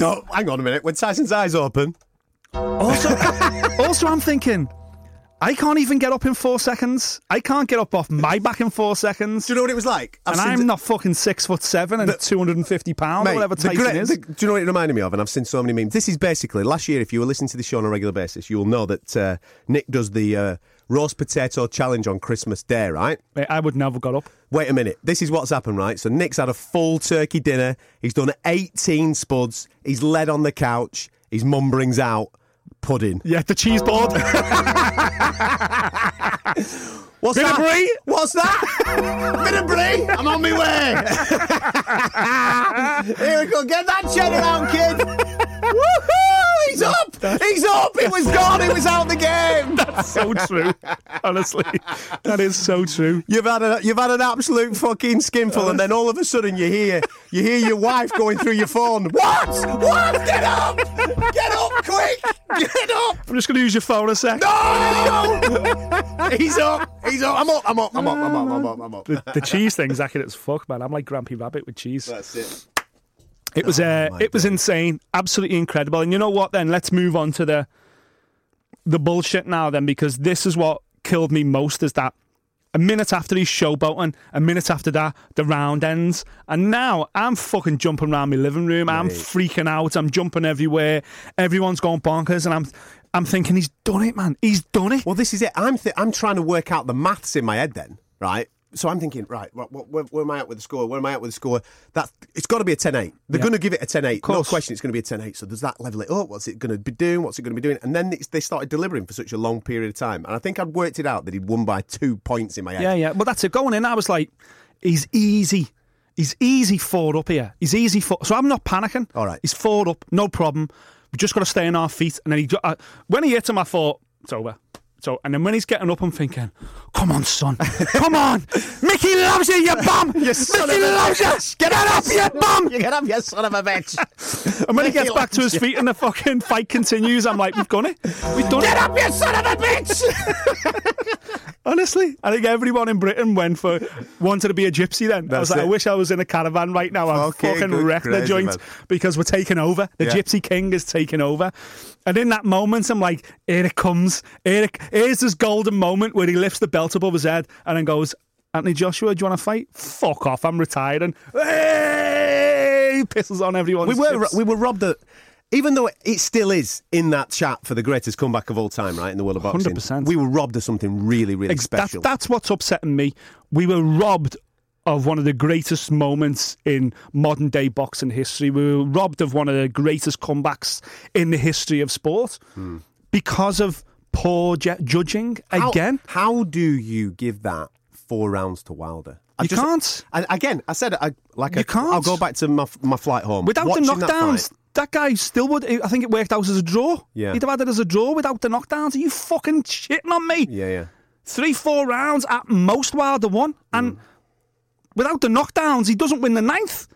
Speaker 4: No, hang on a minute. When Tyson's eyes open,
Speaker 5: Also, also, I'm thinking, I can't even get up in four seconds. I can't get up off my back in four seconds.
Speaker 4: do you know what it was like? I've
Speaker 5: and I'm not fucking six foot seven and
Speaker 4: The-
Speaker 5: 250 pounds or whatever Tyson
Speaker 4: great-
Speaker 5: is.
Speaker 4: the- do you know what it reminded me of? And I've seen so many memes. This is basically last year. If you were listening to the show on a regular basis, you will know that uh, Nick does the uh, roast potato challenge on Christmas Day, right?
Speaker 5: Mate, I would never got up.
Speaker 4: Wait a minute. This is what's happened, right? So Nick's had a full turkey dinner. He's done 18 spuds. He's led on the couch. His mum brings out pudding.
Speaker 5: Yeah, the cheese oh. board.
Speaker 4: What's
Speaker 5: Bit of
Speaker 4: that?
Speaker 5: brie?
Speaker 4: What's that? Bit of brie? I'm on my way. Here we go. Get that cheddar out, kid. Woohoo! He's up. He's up. It was gone. It was out the game.
Speaker 5: That's so true. Honestly, that is so true.
Speaker 4: You've had a you've had an absolute fucking skinful, and then all of a sudden you hear you hear your wife going through your phone. What? What? Get up! Get up quick! Get up!
Speaker 5: I'm just going to use your phone a sec.
Speaker 4: No! No. He's up. He's up. I'm up. I'm up. I'm up. I'm up. I'm up. I'm up.
Speaker 5: The, the cheese thing's accurate as fuck, man. I'm like Grampy Rabbit with cheese.
Speaker 4: That's it.
Speaker 5: It was uh,
Speaker 4: my
Speaker 5: it was insane, absolutely incredible. And you know what? Then let's move on to the the bullshit now. Then because this is what killed me most is that a minute after he's showboating, a minute after that the round ends, and now I'm fucking jumping around my living room. I'm freaking out. I'm jumping everywhere. Everyone's going bonkers, and I'm I'm thinking he's done it, man. He's done it.
Speaker 4: Well, this is it. I'm th- I'm trying to work out the maths in my head then, right? So I'm thinking, right, what, what, where, where am I at with the score? Where am I at with the score? That it's got to be a 10-8. They're
Speaker 5: Yeah.
Speaker 4: going to give it a 10-8. No question, it's going to be a 10-8. So does that level it up? What's it going to be doing? What's it going to be doing? And then it's, they started delivering for such a long period of time. And I think I'd worked it out that he'd won by two points in my head.
Speaker 5: Yeah, yeah. But that's it. Going in, I was like, he's easy. He's easy four up here. He's easy four. So I'm not panicking.
Speaker 4: All right.
Speaker 5: He's four up, no problem. We just got to stay on our feet. And then he, uh, when he hit him, I thought it's over. So, and then when he's getting up, I'm thinking, come on, son, come on, Mickey loves you, you bum.
Speaker 4: son
Speaker 5: Mickey
Speaker 4: of a
Speaker 5: loves you. Get up, you bum.
Speaker 4: You get up, you son of a bitch.
Speaker 5: And when he gets back to his
Speaker 4: you.
Speaker 5: feet and the fucking fight continues, I'm like, we've done it. We've done
Speaker 4: get
Speaker 5: it.
Speaker 4: Get up, you son of a bitch.
Speaker 5: Honestly, I think everyone in Britain went for wanted to be a gypsy. Then I was
Speaker 4: That's
Speaker 5: like, I wish I was in a caravan right now. I'm
Speaker 4: Okay,
Speaker 5: fucking wrecked the joint
Speaker 4: man.
Speaker 5: because we're taking over. The
Speaker 4: Yeah.
Speaker 5: Gypsy King is taking over, and in that moment, I'm like, here it comes. Here it, here's this golden moment where he lifts the belt above his head and then goes, Anthony Joshua, do you want to fight? Fuck off! I'm retiring. Hey! Pisses on everyone.
Speaker 4: we were we were robbed of. Even though it still is in that chat for the greatest comeback of all time, right in the world of boxing,
Speaker 5: 100%.
Speaker 4: we were robbed of something really, really
Speaker 5: Ex- that-
Speaker 4: special.
Speaker 5: that's what's upsetting me. We were robbed of one of the greatest moments in modern day boxing history. We were robbed of one of the greatest comebacks in the history of sport
Speaker 4: Hmm.
Speaker 5: because of poor ju- judging again.
Speaker 4: How do you give that four rounds to Wilder? I
Speaker 5: You can't.
Speaker 4: And again, I said I like.
Speaker 5: You
Speaker 4: I,
Speaker 5: can't.
Speaker 4: I'll go back to my my flight home
Speaker 5: Without the
Speaker 4: Watching that
Speaker 5: knockdowns,
Speaker 4: fight-
Speaker 5: that, guy still would. I think it worked out as a draw.
Speaker 4: Yeah.
Speaker 5: He'd have had it as a draw without the knockdowns. Are you fucking shitting on me?
Speaker 4: yeah, yeah.
Speaker 5: Three, four rounds at most Wilder won. And without the knockdowns, he doesn't win the ninth.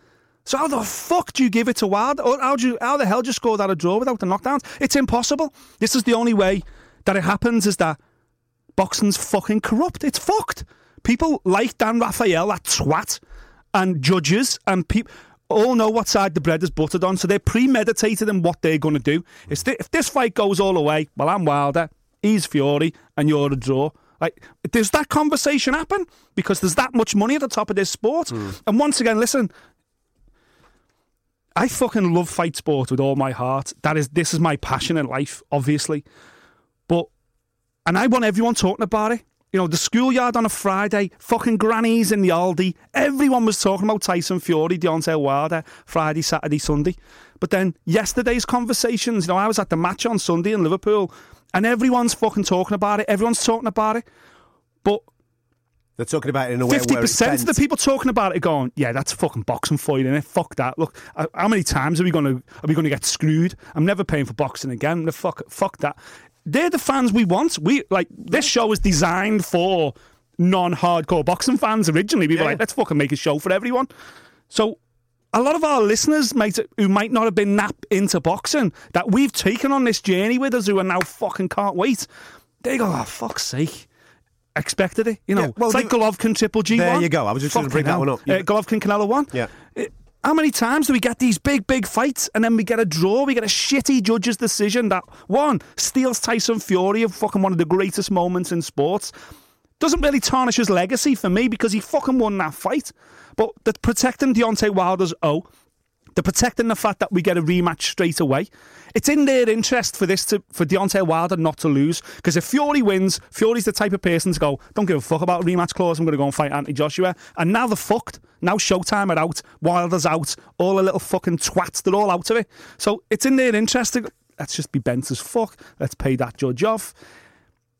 Speaker 5: So how the fuck do you give it to Wild? Or how, do you, how the hell do you score that a draw without the knockdowns? It's impossible. This is the only way that it happens is that boxing's fucking corrupt. It's fucked. People like Dan Rafael, that twat, and judges and people all know what side the bread is buttered on, so they're premeditated in what they're going to do. If, thi- if this fight goes all the way, well, I'm Wilder, he's Fury, and you're a draw. Like, does that conversation happen? Because there's that much money at the top of this sport. Hmm. And once again, listen, I fucking love fight sport with all my heart. That is, this is my passion in life, obviously. But, and I want everyone talking about it. You know, the schoolyard on a Friday, fucking grannies in the Aldi. Everyone was talking about Tyson Fury, Deontay Wilder, Friday, Saturday, Sunday. But then yesterday's conversations, you know, I was at the match on Sunday in Liverpool, and everyone's fucking talking about it. Everyone's talking about it. But
Speaker 4: They're talking about it in a way
Speaker 5: 50% of the people talking about it are going, yeah, that's fucking boxing fight, innit? Fuck that. Look, uh, how many times are we gonna are we gonna get screwed? I'm never paying for boxing again. The fuck, fuck that. They're the fans we want. We like this show was designed for non-hardcore boxing fans originally. We were
Speaker 4: Yeah.
Speaker 5: like, let's fucking make a show for everyone. So a lot of our listeners, mate, who might not have been nap into boxing, that we've taken on this journey with us, who are now fucking can't wait. They go, oh fuck's sake. Expected it, you know.
Speaker 4: Yeah, well,
Speaker 5: it's like Golovkin Triple G.
Speaker 4: There
Speaker 5: one.
Speaker 4: you go. I was just gonna
Speaker 5: Fucking
Speaker 4: bring that one up.
Speaker 5: Uh, Golovkin Canelo one.
Speaker 4: Yeah.
Speaker 5: Uh, How many times do we get these big, big fights and then we get a draw? We get a shitty judge's decision that one steals Tyson Fury of fucking one of the greatest moments in sports. Doesn't really tarnish his legacy for me because he fucking won that fight. But the protecting Deontay Wilder's O, they're protecting the fact that we get a rematch straight away. It's in their interest for this to for Deontay Wilder not to lose because if Fury wins, Fury's the type of person to go, don't give a fuck about a rematch clause. I'm going to go and fight Anthony Joshua. And now they're fucked. Now Showtime are out, Wilder's out, all the little fucking twats they're all out of it. So it's in their interest to let's just be bent as fuck. Let's pay that judge off.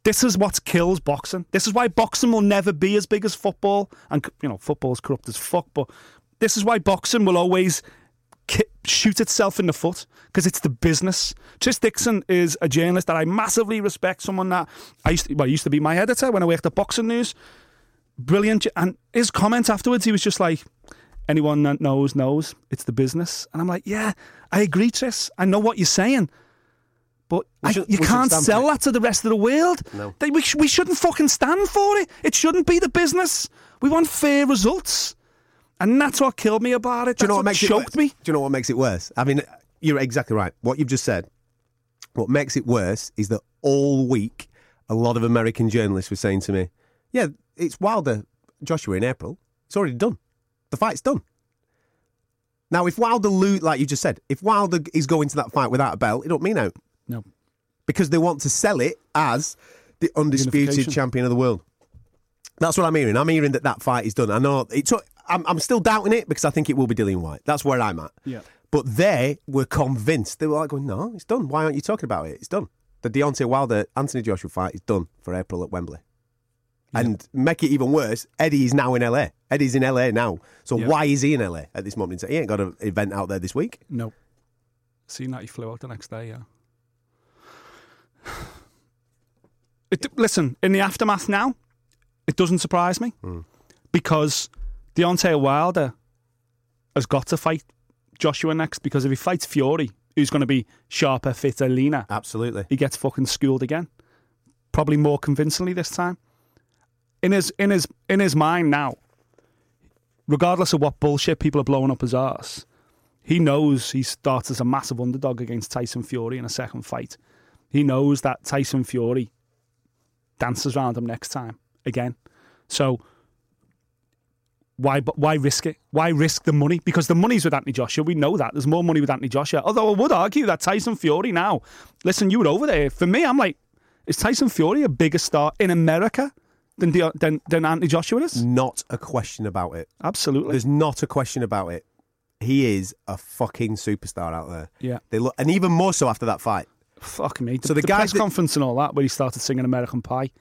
Speaker 5: This is what kills boxing. This is why boxing will never be as big as football. And, you know, football's corrupt as fuck, but this is why boxing will always ki- shoot itself in the foot because it's the business. Tris Dixon is a journalist that I massively respect, someone that I used to, well, used to be my editor when I worked at Boxing News. Brilliant. And his comment afterwards, he was just like, anyone that knows, knows. It's the business. And I'm like, yeah, I agree, Tris. I know what you're saying. But I,
Speaker 4: should-
Speaker 5: you can't sell that to the rest of the world.
Speaker 4: No.
Speaker 5: They, we, sh- we shouldn't fucking stand for it. It shouldn't be the business. We want fair results. And that's what killed me about it.
Speaker 4: Do you know
Speaker 5: That's
Speaker 4: what makes
Speaker 5: choked
Speaker 4: it
Speaker 5: me?
Speaker 4: Do you know what makes it worse? I mean, you're exactly right. What you've just said. What makes it worse is that all week, a lot of American journalists were saying to me, "Yeah, it's Wilder Joshua in April. It's already done. The fight's done." Now, if Wilder lose, like you just said, if Wilder is going to that fight without a belt, it don't mean out
Speaker 5: No.
Speaker 4: because they want to sell it as the undisputed champion of the world. That's what I'm hearing. I'm hearing that that fight is done. I know it took. I'm, I'm still doubting it because I think it will be Dillian Whyte. That's where I'm at.
Speaker 5: Yeah.
Speaker 4: But they were convinced. They were like going, "No, it's done. Why aren't you talking about it? It's done. The Deontay Wilder Anthony Joshua fight is done for April at Wembley." And make it even worse, Eddie is now in LA. Eddie's in LA now. So
Speaker 5: Yeah.
Speaker 4: why is he in LA at this moment? He ain't got an event out there this week.
Speaker 5: No. Seeing that he flew out the next day, yeah. It, listen, in the aftermath now, it doesn't surprise me hmm. because Deontay Wilder has got to fight Joshua next because if he fights Fury, who's going to be sharper, fitter, leaner,
Speaker 4: Absolutely.
Speaker 5: he gets fucking schooled again. Probably more convincingly this time. In his in his in his mind now, regardless of what bullshit people are blowing up his ass, he knows he starts as a massive underdog against Tyson Fury in a second fight. He knows that Tyson Fury dances around him next time again. So why why risk it? Why risk the money? Because the money's with Anthony Joshua. We know that. There's more money with Anthony Joshua. Although I would argue that Tyson Fury now, listen, you were over there. For me, I'm like, is Tyson Fury a bigger star in America than De- than, than Anthony Joshua is?
Speaker 4: Not a question about it.
Speaker 5: Absolutely.
Speaker 4: There's not a question about it. He is a fucking superstar out there.
Speaker 5: Yeah.
Speaker 4: They look, and even more so after that fight.
Speaker 5: Fuck me.
Speaker 4: So the
Speaker 5: the,
Speaker 4: guys
Speaker 5: press
Speaker 4: that-
Speaker 5: conference and all that, where he started singing American Pie,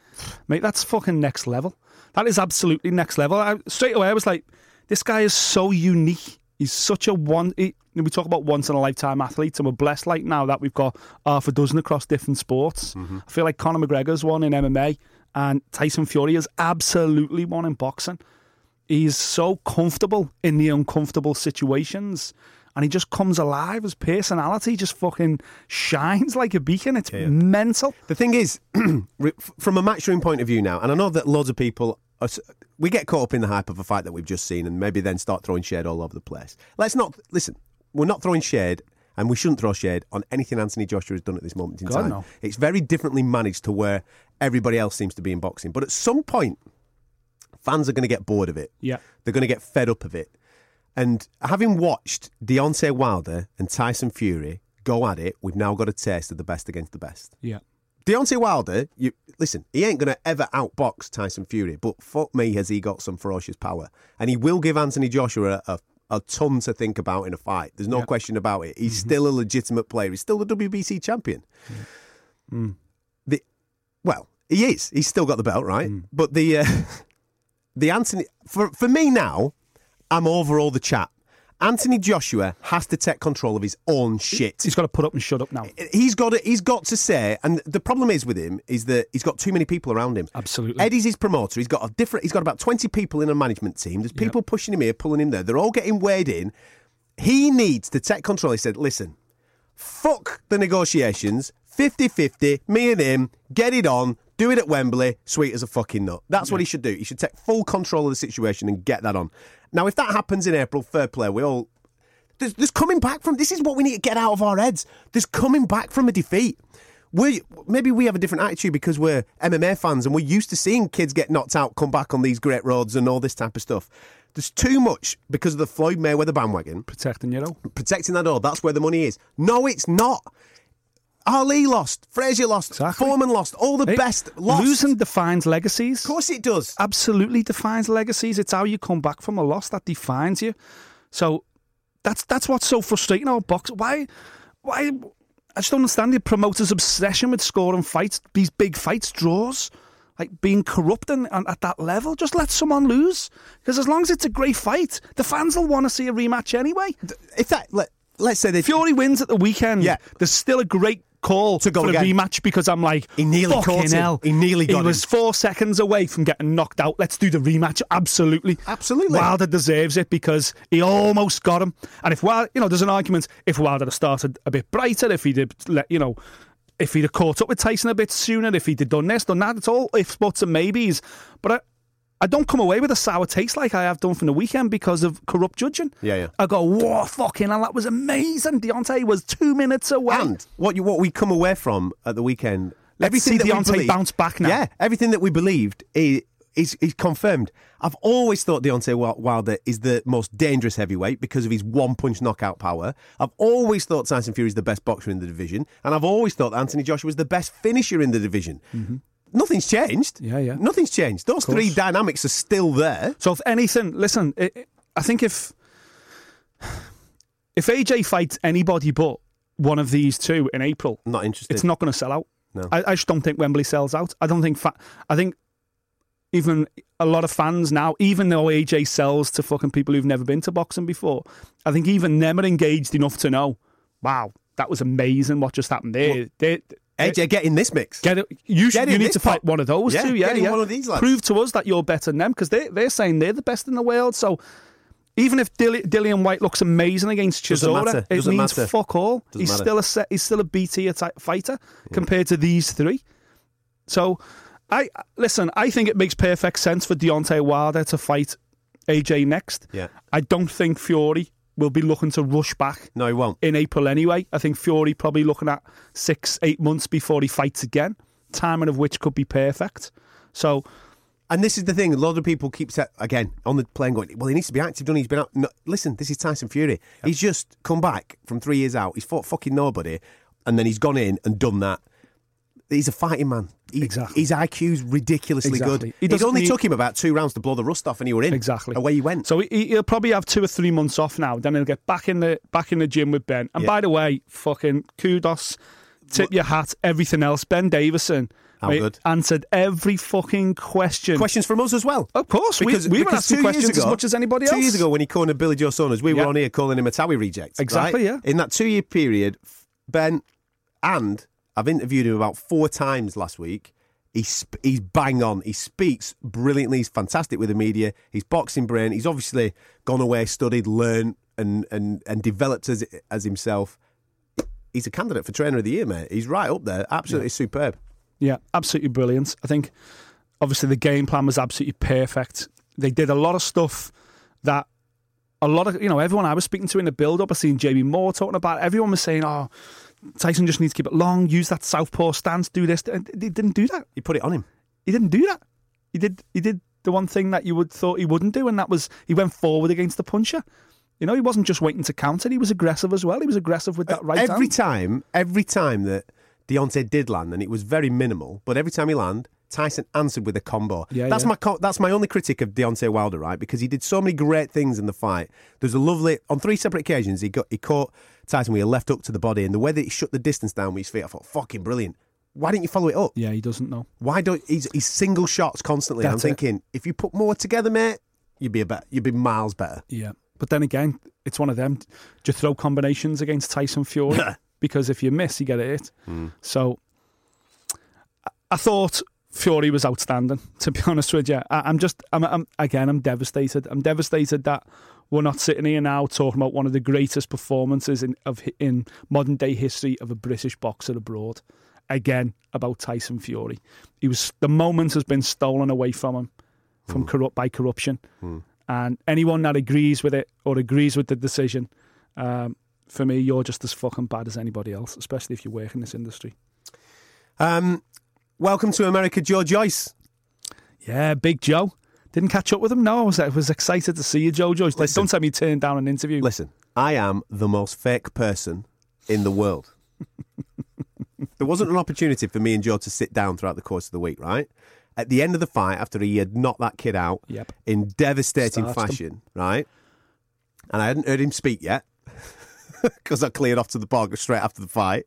Speaker 5: mate, that's fucking next level. That is absolutely next level. I, straight away, I was like, this guy is so unique. He's such a one. He, we talk about once in a lifetime athletes, and we're blessed like now that we've got half a dozen across different sports.
Speaker 4: Mm-hmm.
Speaker 5: I feel like Conor McGregor's one in MMA, and Tyson Fury is absolutely one in boxing. He's so comfortable in the uncomfortable situations. And he just comes alive. His personality just fucking shines like a beacon. It's mental.
Speaker 4: The thing is, from a matchroom point of view now, and I know that loads of people, are, we get caught up in the hype of a fight that we've just seen and maybe then start throwing shade all over the place. Let's not, listen, we're not throwing shade and we shouldn't throw shade on anything Anthony Joshua has done at this moment in
Speaker 5: God,
Speaker 4: time.
Speaker 5: no.
Speaker 4: It's very differently managed to where everybody else seems to be in boxing. But at some point, fans are going to get bored of it.
Speaker 5: Yeah.
Speaker 4: They're going to get fed up of it. And having watched Deontay Wilder and Tyson Fury go at it, we've now got a taste of the best against the best.
Speaker 5: Yeah.
Speaker 4: Deontay Wilder, you listen, he ain't going to ever outbox Tyson Fury, but fuck me, has he got some ferocious power. And he will give Anthony Joshua a, a ton to think about in a fight. There's no
Speaker 5: Yeah.
Speaker 4: question about it. He's mm-hmm. still a legitimate player. He's still the WBC champion. Mm. The, well, he is. He's still got the belt, right? Mm. But the uh, the Anthony for for me now, I'm over all the chat. Anthony Joshua has to take control of his own shit.
Speaker 5: He's got to put up and shut up now.
Speaker 4: He's got to, he's got to say, and the problem is with him is that he's got too many people around him.
Speaker 5: Absolutely.
Speaker 4: Eddie's his promoter. He's got a different. He's got about twenty people in a management team. There's people pushing him here, pulling him there. They're all getting weighed in. He needs to take control. He said, "Listen, fuck the negotiations. 50-50, me and him, get it on, do it at Wembley, sweet as a fucking nut. That's what he should do. He should take full control of the situation and get that on. Now, if that happens in April, fair play. We all there's, there's coming back from this is what we need to get out of our heads. There's coming back from a defeat. We maybe we have a different attitude because we're MMA fans and we're used to seeing kids get knocked out, come back on these great roads and all this type of stuff. There's too much because of the Floyd Mayweather bandwagon
Speaker 5: Protecting you know.
Speaker 4: protecting that all. That's where the money is. No, it's not. Ali lost, Frazier lost,
Speaker 5: Exactly.
Speaker 4: Foreman lost, all the
Speaker 5: Hey,
Speaker 4: best lost.
Speaker 5: Losing defines legacies.
Speaker 4: of course it does.
Speaker 5: absolutely defines legacies. It's how you come back from a loss that defines you. So that's that's what's so frustrating about boxing. Why why I just don't understand the promoters' obsession with scoring fights, these big fights, draws, like being corrupt and, and at that level. Just let someone lose. Because as long as it's a great fight, the fans will want to see a rematch anyway.
Speaker 4: If that let, let's say they
Speaker 5: Fury wins at the weekend.
Speaker 4: Yeah.
Speaker 5: There's still a great call
Speaker 4: To go
Speaker 5: for
Speaker 4: again.
Speaker 5: a rematch because I'm like,
Speaker 4: He nearly caught him.
Speaker 5: hell.
Speaker 4: He nearly got
Speaker 5: He was
Speaker 4: him.
Speaker 5: four seconds away from getting knocked out. Let's do the rematch. Absolutely.
Speaker 4: Absolutely.
Speaker 5: Wilder deserves it because he almost got him. And if Wilder, you know, there's an argument if Wilder had started a bit brighter, if he'd have let, you know, if he'd have caught up with Tyson a bit sooner, if he'd have done this, done that, it's all ifs, buts, and maybes. But I, I don't come away with a sour taste like I have done from the weekend because of corrupt judging.
Speaker 4: Yeah, yeah.
Speaker 5: I go, whoa, fucking hell, that was amazing. Deontay was two minutes away.
Speaker 4: And what you what we come away from at the weekend,
Speaker 5: Let's see
Speaker 4: that
Speaker 5: Deontay
Speaker 4: believed-
Speaker 5: bounce back now.
Speaker 4: Yeah, everything that we believed is, is is confirmed. I've always thought Deontay Wilder is the most dangerous heavyweight because of his one punch knockout power. I've always thought Tyson Fury is the best boxer in the division, and I've always thought Anthony Joshua is the best finisher in the division. Mm-hmm. Nothing's changed.
Speaker 5: Yeah, yeah.
Speaker 4: Nothing's changed. Those three dynamics are still there.
Speaker 5: So if anything, listen, i i think if if AJ fights anybody but one of these two in April,
Speaker 4: not interested.
Speaker 5: it's not going to sell out.
Speaker 4: No.
Speaker 5: I, I just don't think Wembley sells out. I don't think. Fa- I think even a lot of fans now, even though AJ sells to fucking people who've never been to boxing before, I think even them are engaged enough to know, wow, that was amazing. What just happened there? They-
Speaker 4: AJ, get in this mix.
Speaker 5: Get it. You,
Speaker 4: Get
Speaker 5: you need to fight one of those
Speaker 4: Yeah,
Speaker 5: two. Yeah, yeah.
Speaker 4: one of these lads.
Speaker 5: Prove to us that you're better than them because they they're saying they're the best in the world. So even if Dilly, Dillian Whyte looks amazing against Chisora, it
Speaker 4: Doesn't
Speaker 5: means
Speaker 4: matter.
Speaker 5: fuck all.
Speaker 4: Doesn't
Speaker 5: he's
Speaker 4: matter.
Speaker 5: still a set, he's still a BT atta- fighter compared to these three. So I listen. I think it makes perfect sense for Deontay Wilder to fight AJ next.
Speaker 4: Yeah.
Speaker 5: I don't think Fury will be looking to rush back
Speaker 4: No, he won't.
Speaker 5: in April anyway. I think Fury probably looking at six, eight months before he fights again, timing of which could be perfect. So
Speaker 4: And this is the thing. A lot of people keep set again on the plane going. Well, he needs to be active. Done. He's been out. No, listen, this is Tyson Fury. He's just come back from three years out. He's fought fucking nobody, and then he's gone in and done that. He's a fighting man. He,
Speaker 5: Exactly.
Speaker 4: His IQ's ridiculously
Speaker 5: Exactly.
Speaker 4: good.
Speaker 5: He
Speaker 4: It only
Speaker 5: need-
Speaker 4: took him about two rounds to blow the rust off, and you were in.
Speaker 5: exactly
Speaker 4: Away he went.
Speaker 5: So he, he'll probably have two or three months off now. Then he'll get back in the back in the gym with Ben. And
Speaker 4: Yeah.
Speaker 5: by the way, fucking kudos, tip your hat, everything else. Ben Davison
Speaker 4: How
Speaker 5: mate,
Speaker 4: good.
Speaker 5: answered every fucking question.
Speaker 4: Questions from us as well.
Speaker 5: Of course, we- we were
Speaker 4: because
Speaker 5: asking
Speaker 4: two years
Speaker 5: questions as much as anybody else.
Speaker 4: Two years ago, when he cornered Billy Joe Saunders, we were on here calling him a Towie reject.
Speaker 5: Exactly,
Speaker 4: right?
Speaker 5: yeah.
Speaker 4: In that two-year period, Ben and I've interviewed him about four times last week. He's he's bang on. He speaks brilliantly. He's fantastic with the media. He's boxing brain. He's obviously gone away, studied, learned, and and and developed as as himself. He's a candidate for trainer of the year, mate. He's right up there. Absolutely superb.
Speaker 5: Yeah, absolutely brilliant. I think obviously the game plan was absolutely perfect. They did a lot of stuff that a lot of you know everyone I was speaking to in the build up. I seen Jamie Moore talking about. It. Everyone was saying, "Oh, Tyson just needs to keep it long, use that southpaw stance, do this." They didn't do that.
Speaker 4: He put it on him.
Speaker 5: He didn't do that. He did. He did the one thing that you would thought he wouldn't do, and that was he went forward against the puncher. You know, he wasn't just waiting to counter; he was aggressive as well. He was aggressive with that right
Speaker 4: every
Speaker 5: hand.
Speaker 4: time, every time that Deontay did land, and it was very minimal, but every time he landed, Tyson answered with a combo.
Speaker 5: Yeah,
Speaker 4: that's
Speaker 5: yeah.
Speaker 4: my co- that's my only critic of Deontay Wilder, right? Because he did so many great things in the fight. There's a lovely on three separate occasions he got he caught Tyson with a left hook to the body, and the way that he shut the distance down with his feet, I thought fucking brilliant. Why didn't you follow it up?
Speaker 5: Yeah, he doesn't know.
Speaker 4: Why don't he's, he's single shots constantly?
Speaker 5: That's
Speaker 4: I'm
Speaker 5: it.
Speaker 4: thinking if you put more together, mate, you'd be a bet, you'd be miles better.
Speaker 5: Yeah, but then again, it's one of them. Do you throw combinations against Tyson Fury? because if you miss, you get a hit. Hmm. So I- I thought Fury was outstanding. To be honest with you, I, I'm just, I'm, I'm again, I'm devastated. I'm devastated that we're not sitting here now talking about one of the greatest performances in of in modern day history of a British boxer abroad. Again, about Tyson Fury, he was the moment has been stolen away from him from corrupt by corruption, and anyone that agrees with it or agrees with the decision, um, for me, you're just as fucking bad as anybody else, especially if you work in this industry.
Speaker 4: Um, welcome to America, Joe Joyce.
Speaker 5: Yeah, Big Joe. Didn't catch up with him. No, I was, I was excited to see you, Joe Joyce.
Speaker 4: Listen.
Speaker 5: Don't tell me you turned down an interview.
Speaker 4: Listen, I am the most fake person in the world. there wasn't an opportunity for me and Joe to sit down throughout the course of the week, right? At the end of the fight, after he had knocked that kid out
Speaker 5: Yep.
Speaker 4: in devastating
Speaker 5: Starched him.
Speaker 4: fashion, right? And I hadn't heard him speak yet because I cleared off to the park straight after the fight.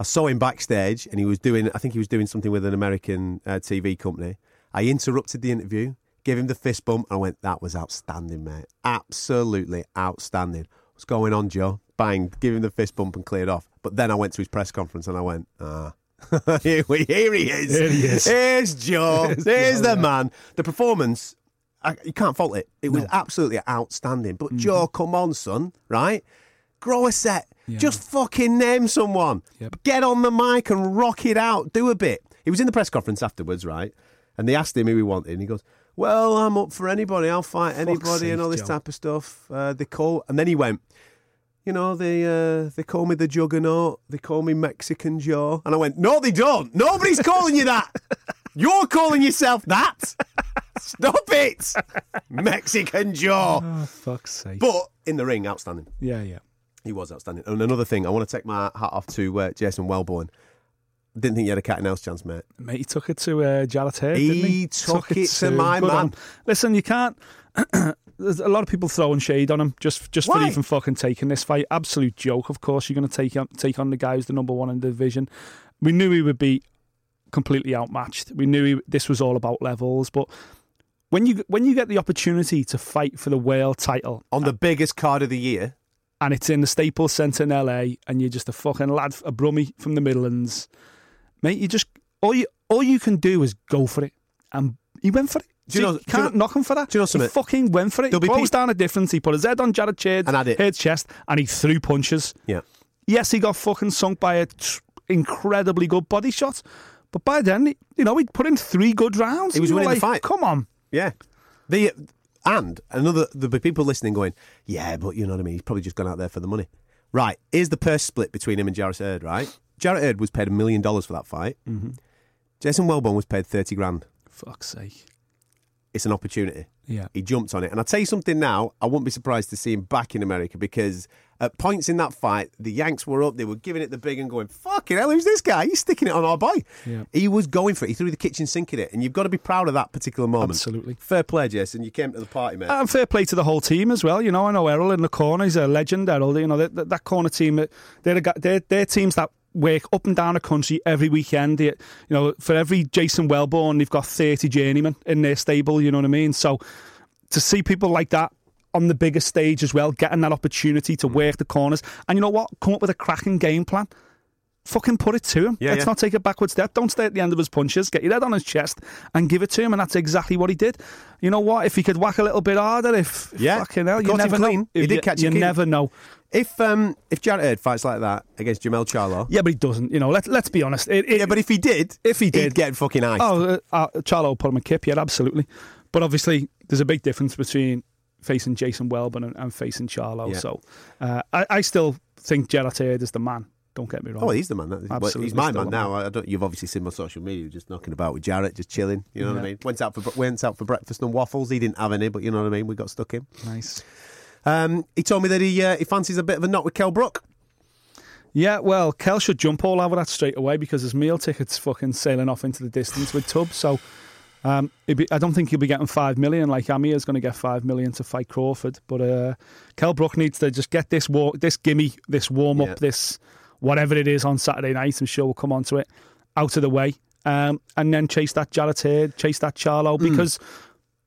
Speaker 4: I saw him backstage and he was doing, I think he was doing something with an American uh, TV company. I interrupted the interview, gave him the fist bump, and I went, that was outstanding, mate. Absolutely outstanding. What's going on, Joe? Bang, give him the fist bump and cleared off. But then I went to his press conference and I went, ah. here, he is.
Speaker 5: Here he is.
Speaker 4: Here's Joe.
Speaker 5: Here's
Speaker 4: Here's
Speaker 5: Joe,
Speaker 4: the
Speaker 5: yeah.
Speaker 4: man. The performance, I, you can't fault it. It was absolutely outstanding. But Joe, come on, son, right? Grow a set. Just fucking name someone.
Speaker 5: Yep.
Speaker 4: Get on the mic and rock it out. Do a bit. He was in the press conference afterwards, right? And they asked him who he wanted. And he goes, Well, I'm up for anybody. I'll fight anybody and all this
Speaker 5: Joe.
Speaker 4: type of stuff. Uh, they call, and then he went, You know, they uh, they call me the Juggernaut. They call me Mexican Joe. And I went, No, they don't. Nobody's calling you that. You're calling yourself that. Stop it, Mexican Joe.
Speaker 5: Oh, fuck's sake.
Speaker 4: But in the ring, outstanding.
Speaker 5: yeah, yeah.
Speaker 4: He was outstanding. And another thing, I want to take my hat off to uh, Jason Welborn. Didn't think you had a cat and mouse chance, mate.
Speaker 5: Mate, he took it to uh, Jarrett
Speaker 4: He
Speaker 5: he?
Speaker 4: took it to my man.
Speaker 5: on. Listen, you can't... There's a lot of people throwing shade on him just just for even fucking taking this fight. Absolute joke. Of course, you're going to take on take on the guy who's the number one in the division. We knew he would be completely outmatched. We knew he, this was all about levels. But when you when you get the opportunity to fight for the world title
Speaker 4: On the biggest card of the year,
Speaker 5: and it's in the Staples Centre in LA, and you're just a fucking lad, a brummie from the Midlands, mate. You just all you all you can do is go for it, and he went for it.
Speaker 4: Do you
Speaker 5: So
Speaker 4: know- you
Speaker 5: can't
Speaker 4: know-
Speaker 5: knock him for that.
Speaker 4: do you know
Speaker 5: he fucking went for it. He
Speaker 4: There'll be
Speaker 5: closed
Speaker 4: peop-
Speaker 5: down a difference. He put his head on Jarrett Hurd's
Speaker 4: And had it.
Speaker 5: Chest, and he threw punches.
Speaker 4: yeah.
Speaker 5: Yes, he got fucking sunk by a tr- incredibly good body shot, but by then, you know, he'd put in three good rounds.
Speaker 4: He was
Speaker 5: You
Speaker 4: winning the
Speaker 5: like,
Speaker 4: fight.
Speaker 5: Come on.
Speaker 4: Yeah. The and another there'll be people listening going, Yeah, but you know what I mean, he's probably just gone out there for the money. Right. Here's the purse split between him and Jarrett Hurd, right? Jarrett Hurd was paid a million dollars for that fight.
Speaker 5: Mm-hmm.
Speaker 4: Jason Welborn was paid thirty grand.
Speaker 5: Fuck's sake.
Speaker 4: It's an opportunity.
Speaker 5: Yeah.
Speaker 4: He jumped on it. And I'll tell you something now, I wouldn't be surprised to see him back in America because at points in that fight, the Yanks were up, they were giving it the big and going, fucking hell, who's this guy? He's sticking it on our boy.
Speaker 5: Yeah.
Speaker 4: He was going for it. He threw the kitchen sink at it. And you've got to be proud of that particular moment.
Speaker 5: Absolutely.
Speaker 4: Fair play, Jason. You came to the party, mate.
Speaker 5: And fair play to the whole team as well. You know, I know Errol in the corner. He's a legend, Errol. You know, that, that, that corner team, uh, they're, a, they're, they're teams that work up and down the country every weekend. They- you know, for every Jason Welborn, they've got 30 journeymen in their stable, you know what I mean? So to see people like that on the bigger stage as well, getting that opportunity
Speaker 4: Mm.
Speaker 5: to work the corners, and you know what? Come up with a cracking game plan. Fucking put it to him.
Speaker 4: Yeah,
Speaker 5: Let's
Speaker 4: yeah.
Speaker 5: not take a backward step. Don't stay at the end of his punches. Get your head on his chest and give it to him. And that's exactly what he did. You know what? If he could whack a little bit harder, if
Speaker 4: Yeah.
Speaker 5: fucking hell, you never
Speaker 4: clean.
Speaker 5: know.
Speaker 4: He did
Speaker 5: you,
Speaker 4: catch
Speaker 5: you never know.
Speaker 4: If um if Jarrett Hurd fights like that against Jermall Charlo,
Speaker 5: Yeah, but he doesn't. You know, let let's be honest. It, it,
Speaker 4: yeah, but if he did,
Speaker 5: If he
Speaker 4: he'd
Speaker 5: did-
Speaker 4: get fucking iced.
Speaker 5: Oh, uh, uh, Charlo put him a kip, yeah, absolutely. But obviously, there's a big difference between facing Jason Welborn and, and facing Charlo.
Speaker 4: Yeah.
Speaker 5: So uh, I, I still think Gerard is the man. Don't get me wrong.
Speaker 4: Oh, he's the man. That- well, he's my man now. I don't. You've obviously seen my social media, just knocking about with Jarrett, just chilling. You know what I mean? Went out for went out for breakfast and waffles. He didn't have any, but you know what I mean. We got stuck in.
Speaker 5: nice.
Speaker 4: Um, he told me that he uh, he fancies a bit of a knock with Kell Brook.
Speaker 5: Yeah, well, Kell should jump all over that straight away because his meal ticket's fucking sailing off into the distance with Tubbs. So um, be, I don't think he'll be getting five million like Amir is going to get five million to fight Crawford. But uh, Kell Brook needs to just get this war, this gimme, this warm up,
Speaker 4: Yeah.
Speaker 5: this whatever it is on Saturday night. I'm sure we'll come on to it out of the way, um, and then chase that Jarrett chase that Charlo because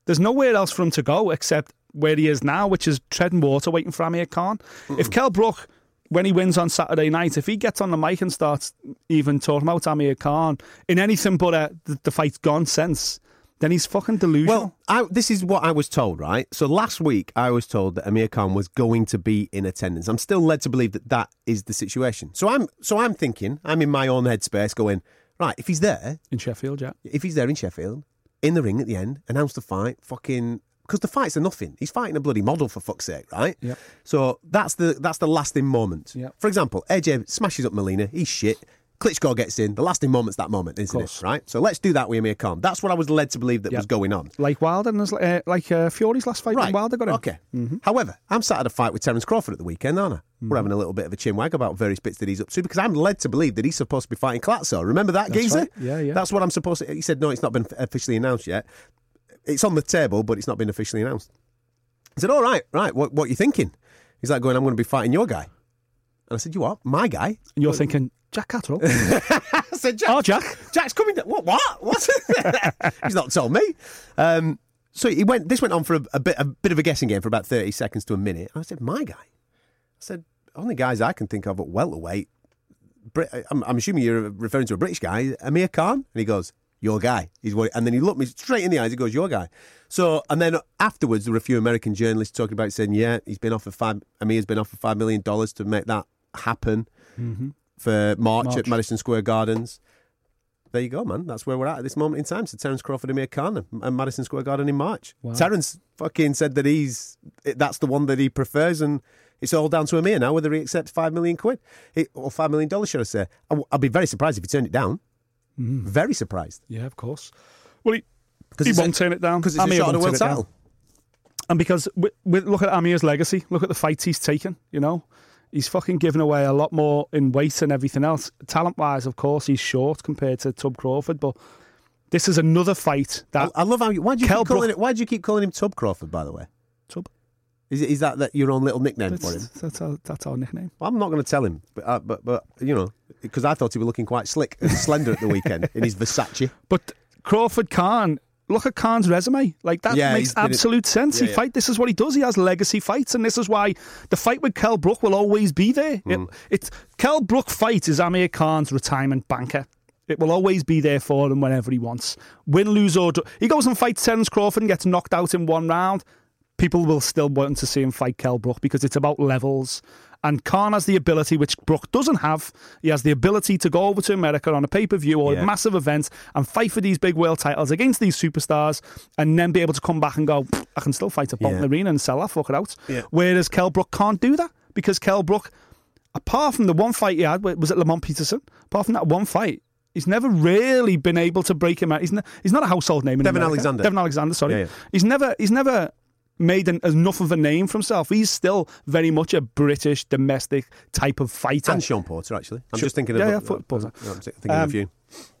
Speaker 5: there's nowhere else for him to go except where he is now, which is treading water, waiting for Amir Khan. If Kel Brook, when he wins on Saturday night, if he gets on the mic and starts even talking about Amir Khan in anything but a, the, the fight's gone sense, then he's fucking delusional.
Speaker 4: Well, I, this is what I was told, right? So last week I was told that Amir Khan was going to be in attendance. I'm still led to believe that that is the situation. So I'm so I'm thinking, I'm in my own headspace, going right. If he's there,
Speaker 5: in Sheffield, yeah.
Speaker 4: if he's there in Sheffield, in the ring at the end, announce the fight, fucking because the fights are nothing. He's fighting a bloody model for fuck's sake, right?
Speaker 5: Yep.
Speaker 4: So that's the that's the lasting moment.
Speaker 5: Yep.
Speaker 4: For example, AJ smashes up Molina. He's shit. Klitschko gets in. The lasting moment's that moment, isn't it? Right. So let's do that with Amir Khan. That's what I was led to believe that
Speaker 5: Yep.
Speaker 4: was going on.
Speaker 5: Like Wilder, and uh, like uh, Fury's last fight,
Speaker 4: Right.
Speaker 5: Wilder got him.
Speaker 4: Okay. However, I'm sat at a fight with Terence Crawford at the weekend, aren't I?
Speaker 5: Mm-hmm.
Speaker 4: We're having a little bit of a chin wag about various bits that he's up to because I'm led to believe that he's supposed to be fighting Klatso. Remember that,
Speaker 5: That's
Speaker 4: geezer?
Speaker 5: right. Yeah, yeah.
Speaker 4: That's what I'm supposed to. He said, no, it's not been officially announced yet. It's on the table, but it's not been officially announced. I said, all right, right. What, what are you thinking? He's like, going, I'm going to be fighting your guy. And I said, you what? My guy?
Speaker 5: And you're thinking, Jack Catterall?
Speaker 4: I said, Jack,
Speaker 5: oh, Jack.
Speaker 4: Jack's coming. Down. What? What? What? He's not told me. Um, so he went. This went on for a, a bit, a bit of a guessing game for about thirty seconds to a minute. And I said, "My guy." I said, "Only guys I can think of at welterweight." Brit, I'm, I'm assuming you're referring to a British guy, Amir Khan. And he goes, "Your guy." He's what, and then he looked me straight in the eyes. He goes, "Your guy." So, and then afterwards, there were a few American journalists talking about saying, "Yeah, he's been offered five. Amir's been offered five million dollars to make that happen mm-hmm. for March,
Speaker 5: March.
Speaker 4: at Madison Square Gardens." There you go, man. That's where we're at at this moment in time. So Terence Crawford, Amir Khan, and- Madison Square Garden in March.
Speaker 5: Wow.
Speaker 4: Terence fucking said that he's that's the one that he prefers, and it's all down to Amir now whether he accepts five million quid or five million dollars, should I say? I- I'll be very surprised if he turned it down. Mm. Very surprised
Speaker 5: Yeah, of course. Well, he, he won't turn it down.
Speaker 4: because it's a shot
Speaker 5: won't
Speaker 4: world title.
Speaker 5: And because with, with, look at Amir's legacy, look at the fights he's taken. You know, he's fucking given away a lot more in weight and everything else. Talent wise, of course, he's short compared to Tub Crawford, but this is another fight that
Speaker 4: I love how you. Why do you
Speaker 5: Kell
Speaker 4: keep calling
Speaker 5: Brook-
Speaker 4: it? Why do you keep calling him Tub Crawford? By the way. Is is that, that your own little nickname for him?
Speaker 5: That's, that's, our, that's our nickname.
Speaker 4: Well, I'm not going to tell him, but uh, but but you know, because I thought he was looking quite slick and slender at the weekend in his Versace.
Speaker 5: But Crawford Khan, look at Khan's resume. Like that
Speaker 4: Yeah,
Speaker 5: makes absolute sense.
Speaker 4: Yeah,
Speaker 5: he
Speaker 4: yeah.
Speaker 5: fight. This is what he does. He has legacy fights, and this is why the fight with Kell Brook will always be there.
Speaker 4: Hmm.
Speaker 5: It, it's Kell Brook fight is Amir Khan's retirement banker. It will always be there for him whenever he wants. Win, lose or draw. He goes and fights Terence Crawford and gets knocked out in one round. People will still want to see him fight Kell Brook because it's about levels. And Khan has the ability, which Brook doesn't have. He has the ability to go over to America on a pay per view or
Speaker 4: Yeah.
Speaker 5: a massive event and fight for these big world titles against these superstars, and then be able to come back and go, I can still fight at Bolton
Speaker 4: Yeah.
Speaker 5: Arena and sell that fucker out.
Speaker 4: Yeah.
Speaker 5: Whereas Kell Brook can't do that because Kell Brook, apart from the one fight he had, was it Lamont Peterson? Apart from that one fight, he's never really been able to break him out. He's, ne- he's not a household name in
Speaker 4: Devon
Speaker 5: America.
Speaker 4: Alexander.
Speaker 5: Devon Alexander, sorry.
Speaker 4: Yeah, yeah.
Speaker 5: He's never he's never made an, enough of a name for himself. He's still very much a British domestic type of fighter.
Speaker 4: And Shawn Porter, actually. I'm just thinking
Speaker 5: Yeah,
Speaker 4: of
Speaker 5: yeah, Fo- Porter.
Speaker 4: I'm thinking
Speaker 5: Um,
Speaker 4: of you.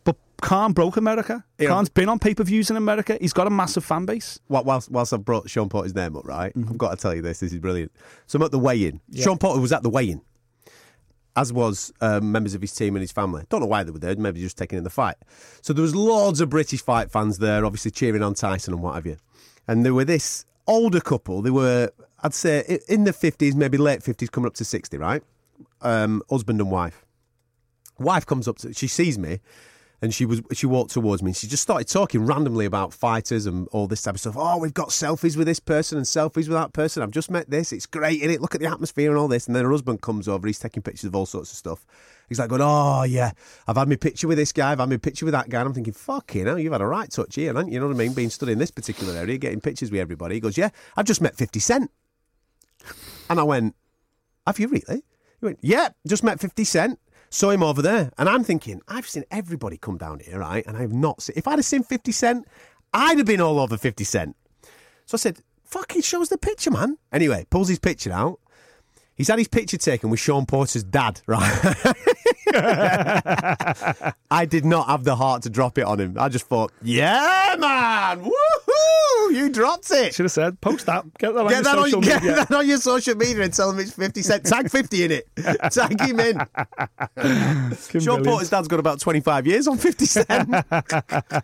Speaker 5: But Khan broke America.
Speaker 4: Yeah.
Speaker 5: Khan's been on pay per views in America. He's got a massive fan base.
Speaker 4: Wh- Whilst, whilst I've brought Shawn Porter's name up, right,
Speaker 5: Mm-hmm.
Speaker 4: I've got to tell you this. This is brilliant. So I'm at the weigh-in. Shawn Porter was at the weigh-in, as was um, members of his team and his family. Don't know why they were there. Maybe just taking in the fight. So there was loads of British fight fans there, obviously cheering on Tyson and what have you. And there were this older couple. They were, I'd say, in the 50s, maybe late 50s, coming up to 60, right? Um, husband and wife. Wife comes up to, she sees me, and she was she walked towards me and she just started talking randomly about fighters and all this type of stuff. Oh, we've got selfies with this person and selfies with that person. I've just met this. It's great, is it? Look at the atmosphere and all this. And then her husband comes over. He's taking pictures of all sorts of stuff. He's like going, oh yeah, I've had my picture with this guy. I've had my picture with that guy. And I'm thinking, fucking hell, you've had a right touch here, haven't you? You know what I mean? Being stood in this particular area, getting pictures with everybody. He goes, yeah, I've just met 50 Cent. And I went, have you really? He went, yeah, just met 50 Cent. Saw him over there. And I'm thinking, I've seen everybody come down here, right? And I have not seen, if I'd have seen 50 Cent, I'd have been all over 50 Cent. So I said, fucking shows the picture, man. Anyway, pulls his picture out. He's had his picture taken with Shawn Porter's dad, right? I did not have the heart to drop it on him. I just thought, yeah, man, woohoo, you dropped it.
Speaker 5: Should have said, post that. Get that on
Speaker 4: Get
Speaker 5: your
Speaker 4: that,
Speaker 5: social
Speaker 4: on, get
Speaker 5: media.
Speaker 4: that on your social media and tell him it's 50 cent. Tag 50 in it. Tag him in. Shawn
Speaker 5: brilliant.
Speaker 4: Porter's dad's got about 25 years on 50 cent.
Speaker 5: I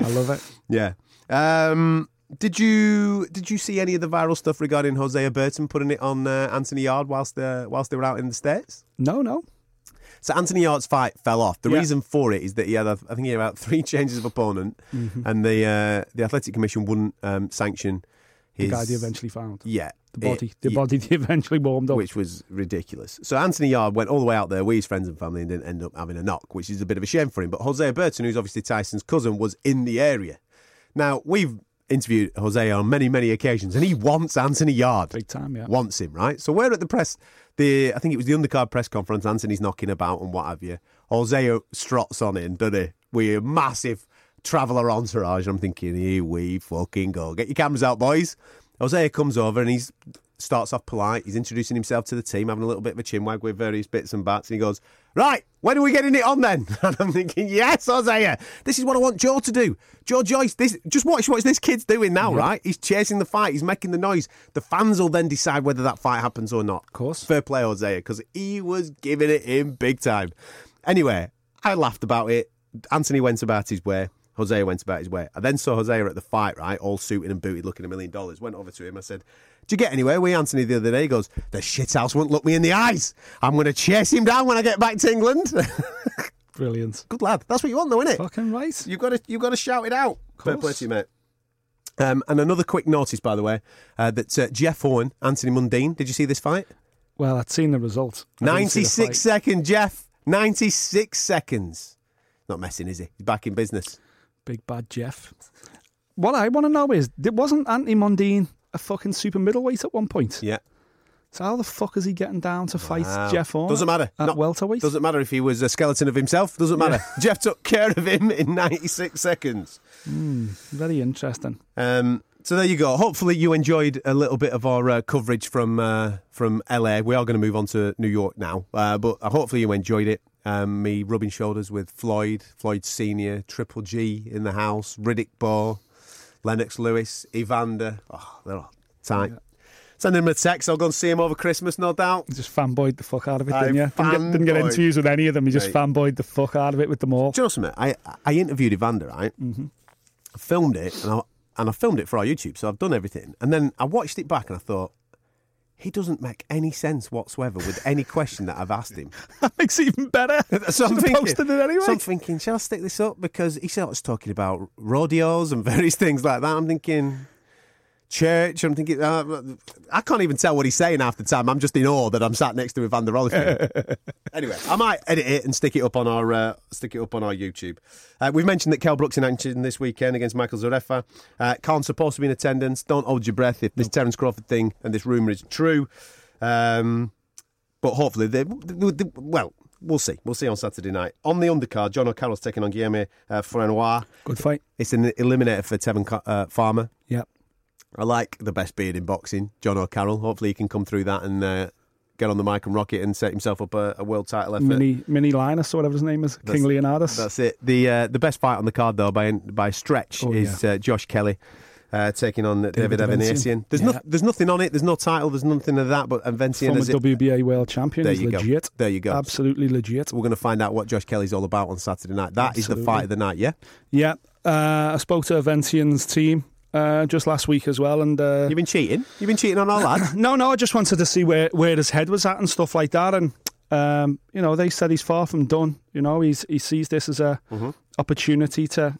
Speaker 5: love it.
Speaker 4: yeah. Um, did you did you see any of the viral stuff regarding Hosea Burton putting it on uh, Anthony Yarde whilst uh, whilst they were out in the states?
Speaker 5: No, no.
Speaker 4: So Anthony Yarde's fight fell off. The
Speaker 5: Yeah.
Speaker 4: reason for it is that he had, I think, he had about three changes of opponent, and the uh, the athletic commission wouldn't um, sanction
Speaker 5: The
Speaker 4: his
Speaker 5: guy they eventually found.
Speaker 4: yeah
Speaker 5: The body.
Speaker 4: it-
Speaker 5: the
Speaker 4: yeah,
Speaker 5: body they eventually warmed up.
Speaker 4: which was ridiculous. So Anthony Yarde went all the way out there with his friends and family and didn't end up having a knock, which is a bit of a shame for him. But Hosea Burton, who's obviously Tyson's cousin, was in the area. Now we've interviewed Hosea on many many occasions, and he wants Anthony Yarde.
Speaker 5: Big time, yeah.
Speaker 4: wants him, right? So we're at the press, the I think it was the undercard press conference. Anthony's knocking about and what have you. Hosea strots on in, doesn't he? With a massive traveller entourage. I'm thinking, here we fucking go. Get your cameras out, boys. Hosea comes over and he starts off polite. He's introducing himself to the team, having a little bit of a chinwag with various bits and bats. And he goes, Right, when are we getting it on then? And I'm thinking, Yes, Hosea. This is what I want Joe to do. Joe Joyce, this just watch what this kid's doing now, right? He's chasing the fight, he's making the noise. The fans will then decide whether that fight happens or not. Of
Speaker 5: course.
Speaker 4: Fair play, Hosea, because he was giving it in big time. Anyway, I laughed about it. Anthony went about his way. Hosea went about his way. I then saw Hosea at the fight, right, all suited and booted, looking a million dollars. Went over to him. I said, "Did you get anywhere with Anthony the other day?" He goes, "The shithouse won't look me in the eyes. I'm going to chase him down when I get back to England."
Speaker 5: Brilliant.
Speaker 4: Good lad. That's what you want, though, isn't it?
Speaker 5: Fucking right.
Speaker 4: You've got to you've got to shout it out. Fair play to you, mate. Um, and another quick notice, by the way, uh, that uh, Jeff Horn, Anthony Mundine. Did you see this fight?
Speaker 5: Well, I'd seen the result. I didn't see the
Speaker 4: 96 seconds, Jeff. 96 seconds. Not messing, is he? He's back in business.
Speaker 5: Big bad Jeff. What I want to know is, wasn't Anthony Mundine a fucking super middleweight at one point?
Speaker 4: Yeah.
Speaker 5: So how the fuck is he getting down to fight
Speaker 4: Wow.
Speaker 5: Jeff Horn?
Speaker 4: Doesn't matter.
Speaker 5: At
Speaker 4: Not-
Speaker 5: welterweight?
Speaker 4: Doesn't matter if he was a skeleton of himself. Doesn't matter. Jeff took care of him in 96 seconds.
Speaker 5: Very interesting.
Speaker 4: Um, so there you go. Hopefully you enjoyed a little bit of our uh, coverage from uh, from LA. We are going to move on to New York now, uh, but hopefully you enjoyed it. Um, me rubbing shoulders with Floyd, Floyd Senior, Triple G in the house, Riddick Bowe, Lennox Lewis, Evander. Oh, they're all tight. Send him a text. I'll go and see him over Christmas, no doubt.
Speaker 5: Just fanboyed the fuck out of it, didn't you? Didn't get, didn't get interviews with any of them. He just
Speaker 4: Right.
Speaker 5: fanboyed the fuck out of it with them all.
Speaker 4: Do you know something? I I interviewed Evander, right? Mm-hmm. I filmed it, and I and I filmed it for our YouTube, so I've done everything. And then I watched it back, and I thought, he doesn't make any sense whatsoever with any question that I've asked him.
Speaker 5: That makes it even better.
Speaker 4: So I'm thinking,
Speaker 5: posted it anyway.
Speaker 4: so I'm thinking, shall I stick this up? Because he starts talking about rodeos and various things like that. I'm thinking church. I'm thinking, uh, I can't even tell what he's saying half the time. I'm just in awe that I'm sat next to Evander Holyfield. anyway, I might edit it and stick it up on our uh, stick it up on our YouTube. Uh, we've mentioned that Kell Brooks in action this weekend against Michael Zerafa. Uh, Khan's supposed to be in attendance. Don't hold your breath if this Terence Crawford thing and this rumor is true. Um, but hopefully, they, they- they- well, we'll see. We'll see on Saturday night. On the undercard, Jono Carroll's taking on Guillermo uh, Frenois.
Speaker 5: Good fight.
Speaker 4: It's an eliminator for Tevin uh, Farmer.
Speaker 5: Yeah.
Speaker 4: I like the best beard in boxing, Jono Carroll. Hopefully, he can come through that and uh, get on the mic and rock it and set himself up a, a world title effort.
Speaker 5: Mini Mini Linus or whatever his name is.
Speaker 4: That's-
Speaker 5: King Leonidas.
Speaker 4: That's it. The uh, the best fight on the card, though, by by stretch,
Speaker 5: Oh,
Speaker 4: is uh, Josh Kelly. Uh, taking on David,
Speaker 5: David Avanesyan.
Speaker 4: There's,
Speaker 5: Yeah.
Speaker 4: no, there's nothing on it. There's no title. There's nothing of that. But Avanesyan
Speaker 5: Former
Speaker 4: is it.
Speaker 5: WBA world champion.
Speaker 4: There
Speaker 5: is
Speaker 4: you go.
Speaker 5: legit.
Speaker 4: There you go.
Speaker 5: Absolutely legit.
Speaker 4: We're going to find out what Josh Kelly's all about on Saturday night. That is the fight of the night. Yeah.
Speaker 5: Yeah. Uh, I spoke to Aventian's team uh, just last week as well, and uh,
Speaker 4: You've been cheating. You've been cheating on our lad.
Speaker 5: no, no, I just wanted to see where, where his head was at and stuff like that. And um, you know, they said he's far from done. You know, he's he sees this as a
Speaker 4: Mm-hmm.
Speaker 5: opportunity to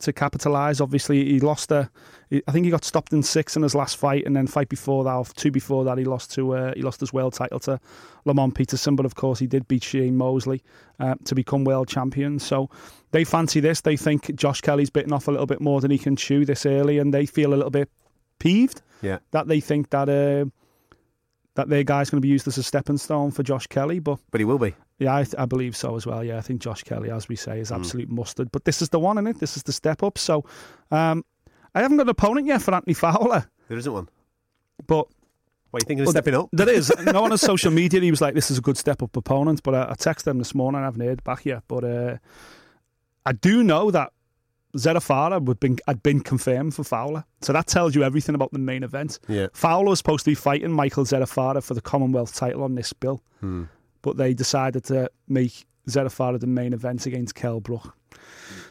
Speaker 5: to capitalise. Obviously, he lost a. I think he got stopped in six in his last fight, and then fight before that, or two before that, he lost to uh, he lost his world title to Lamont Peterson. But of course, he did beat Shane Mosley uh, to become world champion. So they fancy this. They think Josh Kelly's bitten off a little bit more than he can chew this early, and they feel a little bit peeved
Speaker 4: yeah.
Speaker 5: that they think that uh, that their guy's going to be used as a stepping stone for Josh Kelly. But
Speaker 4: But he will be.
Speaker 5: yeah, I, I believe so as well. Yeah, I think Josh Kelly, as we say, is
Speaker 4: Hmm.
Speaker 5: absolute mustard. But this is the one, is it? This is the step up. So um, I haven't got an opponent yet for Anthony Fowler.
Speaker 4: There isn't one.
Speaker 5: But
Speaker 4: What are you thinking of
Speaker 5: Well,
Speaker 4: stepping up?
Speaker 5: There is. no one on social media, he was like, this is a good step up opponent. But I, I texted him this morning, I haven't heard back yet. But uh, I do know that Zerafa would been, had been confirmed for Fowler. So that tells you everything about the main event.
Speaker 4: Yeah.
Speaker 5: Fowler was supposed to be fighting Michael Zerafa for the Commonwealth title on this bill.
Speaker 4: Hmm.
Speaker 5: But they decided to make Zerafa the main event against Kell Brook.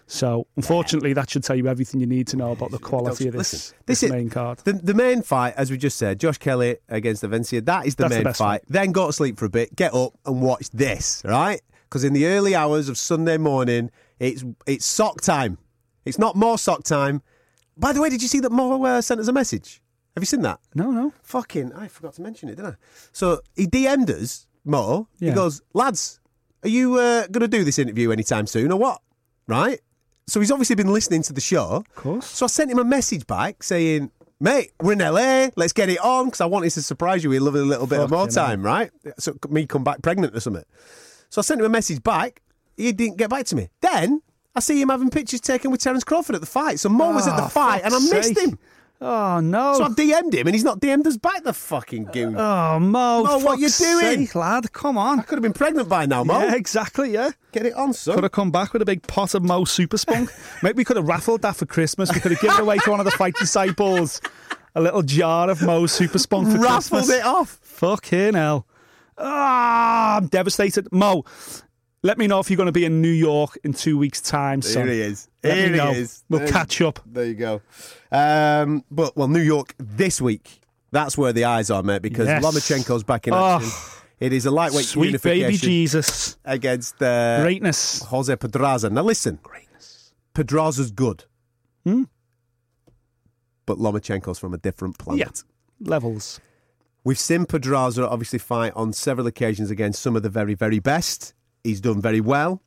Speaker 5: So, unfortunately, that should tell you everything you need to know about the quality of this,
Speaker 4: Listen,
Speaker 5: this,
Speaker 4: this is-
Speaker 5: main card.
Speaker 4: The, the main fight, as we just said, Josh Kelly against Avencia, that is the
Speaker 5: That's
Speaker 4: main
Speaker 5: best
Speaker 4: fight.
Speaker 5: fight.
Speaker 4: Then go to sleep for a bit, get up and watch this, right? Because in the early hours of Sunday morning, it's it's sock time. It's not more sock time. By the way, did you see that Mo uh, sent us a message? Have you seen that?
Speaker 5: No, no.
Speaker 4: Fucking, I forgot to mention it, didn't I? So he DM'd us, Mo. He goes, lads, are you uh, going to do this interview anytime soon or what? Right? So he's obviously been listening to the show.
Speaker 5: Of course.
Speaker 4: So I sent him a message back saying, mate, we're in LA, let's get it on because I wanted to surprise you with a little, little bit of more time, right? So me come back pregnant or something. So I sent him a message back. He didn't get back to me. Then I see him having pictures taken with Terence Crawford at the fight. So Mo was at the
Speaker 5: Oh,
Speaker 4: fight and I missed
Speaker 5: sake.
Speaker 4: him.
Speaker 5: Oh, no.
Speaker 4: So I DM'd him and he's not DM'd us back, the fucking goon.
Speaker 5: Oh, Mo,
Speaker 4: Mo, what you doing?
Speaker 5: sake, lad? Come on!
Speaker 4: I could have been pregnant by now, Mo.
Speaker 5: Yeah, exactly, yeah.
Speaker 4: Get it on, son.
Speaker 5: Could have come back with a big pot of Mo Super Spunk. Maybe we could have raffled that for Christmas. We could have given away to one of the fight disciples a little jar of Mo Super Spunk for
Speaker 4: Raffled
Speaker 5: Christmas.
Speaker 4: it off.
Speaker 5: Fucking hell. Ah, I'm devastated. Mo, let me know if you're going to be in New York in two weeks' time, son.
Speaker 4: Here he is.
Speaker 5: Let
Speaker 4: Here
Speaker 5: me know.
Speaker 4: he is.
Speaker 5: We'll
Speaker 4: There-
Speaker 5: catch up.
Speaker 4: There you go. Um, but well, New York this week. That's where the eyes are, mate, because
Speaker 5: Yes.
Speaker 4: Lomachenko's back in
Speaker 5: Oh.
Speaker 4: action. It is a lightweight
Speaker 5: Sweet baby Jesus.
Speaker 4: against uh,
Speaker 5: Greatness.
Speaker 4: Jose Pedraza. Now listen,
Speaker 5: Greatness.
Speaker 4: Pedraza's good,
Speaker 5: Hmm?
Speaker 4: but Lomachenko's from a different planet.
Speaker 5: Yeah. Levels.
Speaker 4: We've seen Pedraza obviously fight on several occasions against some of the very, very best. He's done very well.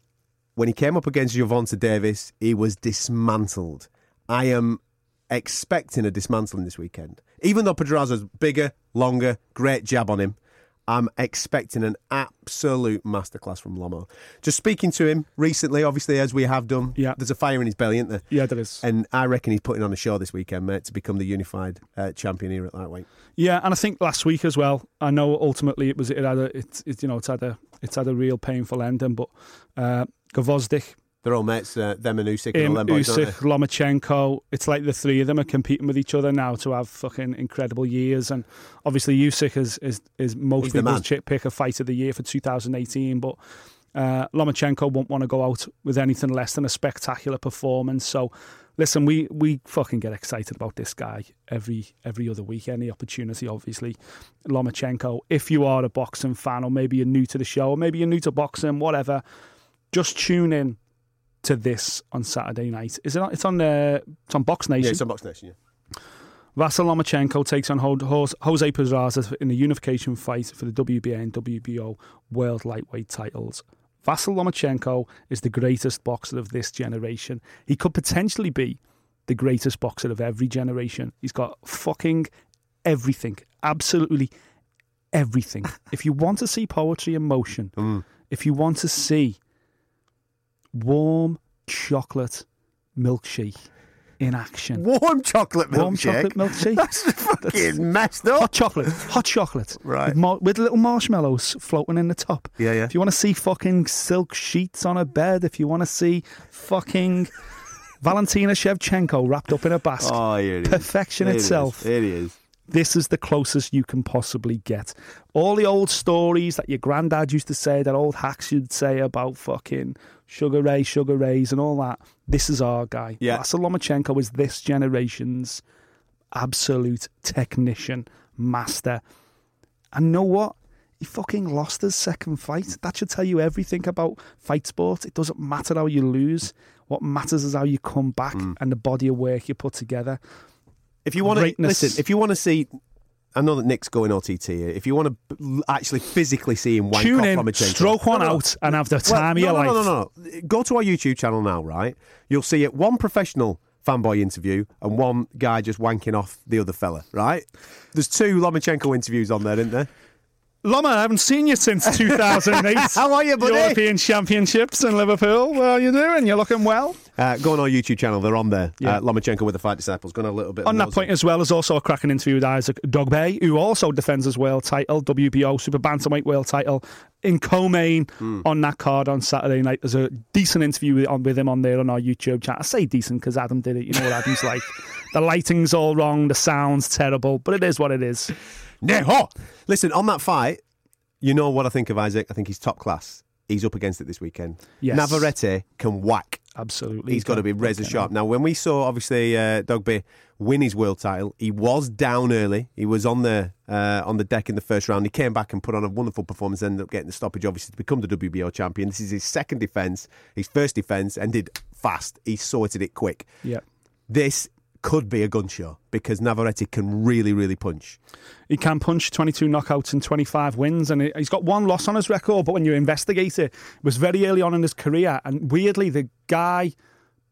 Speaker 4: When he came up against Gervonta Davis, he was dismantled. I am expecting a dismantling this weekend. Even though Pedraza's bigger, longer, great jab on him, I'm expecting an absolute masterclass from Lomo. Just speaking to him recently, obviously, as we have done,
Speaker 5: Yeah.
Speaker 4: there's a fire in his belly, isn't there?
Speaker 5: Yeah, there is.
Speaker 4: And I reckon he's putting on a show this weekend, mate, to become the unified uh, champion here at lightweight.
Speaker 5: Yeah, and I think last week as well. I know ultimately it was it had a it's it, you know it's had a it's had a real painful ending, but uh, Gvozdyk,
Speaker 4: They're all mates, uh, them and Usyk and
Speaker 5: him,
Speaker 4: all
Speaker 5: Usyk, Lomachenko. It's like the three of them are competing with each other now to have fucking incredible years. And obviously Usyk is is, is most people's chip pick a fight of the year for 2018, but. Uh, Lomachenko won't want to go out with anything less than a spectacular performance. So, listen, we we fucking get excited about this guy every every other week. Any opportunity, obviously. Lomachenko. If you are a boxing fan, or maybe you're new to the show, or maybe you're new to boxing, whatever, just tune in to this on Saturday night. Is it? On, it's on. Uh, it's on Box Nation.
Speaker 4: Yeah, it's on Box Nation, yeah.
Speaker 5: Vasyl Lomachenko takes on Jose Pedraza in the unification fight for the WBA and WBO World Lightweight titles. Vasyl Lomachenko is the greatest boxer of this generation. He could potentially be the greatest boxer of every generation. He's got fucking everything, absolutely everything. if you want to see poetry in motion, mm. if you want to see warm chocolate milkshake in action,
Speaker 4: Warm chocolate milkshake.
Speaker 5: warm chocolate milkshake.
Speaker 4: That's fucking messed up.
Speaker 5: Hot chocolate, hot chocolate,
Speaker 4: Right.
Speaker 5: With, mar- with little marshmallows floating in the top.
Speaker 4: Yeah, yeah.
Speaker 5: If you want to see fucking silk sheets on a bed, if you want to see fucking Valentina Shevchenko wrapped up in a basket,
Speaker 4: Oh, here it is.
Speaker 5: perfection
Speaker 4: Here it is.
Speaker 5: itself.
Speaker 4: Here it is.
Speaker 5: This is the closest you can possibly get. All the old stories that your granddad used to say, that old hacks you'd say about fucking Sugar Ray, Sugar Rays, and all that. This is our guy.
Speaker 4: Yeah.
Speaker 5: Vasyl Lomachenko is this generation's absolute technician, master. And know what? He fucking lost his second fight. That should tell you everything about fight sport. It doesn't matter how you lose. What matters is how you come back
Speaker 4: Mm.
Speaker 5: and the body of work you put together.
Speaker 4: If you want to listen, if you want to see, I know that Nick's going OTT. If you want to actually physically see him wank
Speaker 5: Tune
Speaker 4: off
Speaker 5: in,
Speaker 4: Lomachenko,
Speaker 5: stroke one
Speaker 4: No, no,
Speaker 5: out, and have the
Speaker 4: Well,
Speaker 5: time of
Speaker 4: no,
Speaker 5: your
Speaker 4: no,
Speaker 5: life.
Speaker 4: No, no, no, Go to our YouTube channel now, right? You'll see it one professional fanboy interview and one guy just wanking off the other fella, right? There's two Lomachenko interviews on there, isn't there?
Speaker 5: Loma, I haven't seen you since 2008.
Speaker 4: How are you, buddy?
Speaker 5: European Championships in Liverpool. Well, you doing? You're looking well.
Speaker 4: Uh, go on our YouTube channel; they're on there.
Speaker 5: Yeah.
Speaker 4: Uh, Lomachenko with the Fight Disciples. Going a little bit
Speaker 5: On that point as well, there's also a cracking interview with Isaac Dogboe, who also defends his world title, WBO Super Bantamweight world title, in co-main
Speaker 4: Hmm.
Speaker 5: on that card on Saturday night. There's a decent interview with, on, with him on there on our YouTube chat. I say decent because Adam did it. You know what Adam's like. The lighting's all wrong, the sound's terrible, but it is what it is.
Speaker 4: Neho! Listen, on that fight, you know what I think of Isaac. I think he's top class. He's up against it this weekend.
Speaker 5: Yes.
Speaker 4: Navarrete can whack.
Speaker 5: Absolutely.
Speaker 4: He's got to be razor sharp. Now, when we saw obviously uh, Dogboe win his world title, he was down early. He was on the uh, on the deck in the first round. He came back and put on a wonderful performance. Ended up getting the stoppage, obviously, to become the WBO champion. This is his second defense. His first defense ended fast. He sorted it quick.
Speaker 5: Yeah.
Speaker 4: This could be a gun show because Navarrete can really, really punch.
Speaker 5: He can punch 22 knockouts and 25 wins, and he- he's got one loss on his record. But when you investigate it, it was very early on in his career, and weirdly, the guy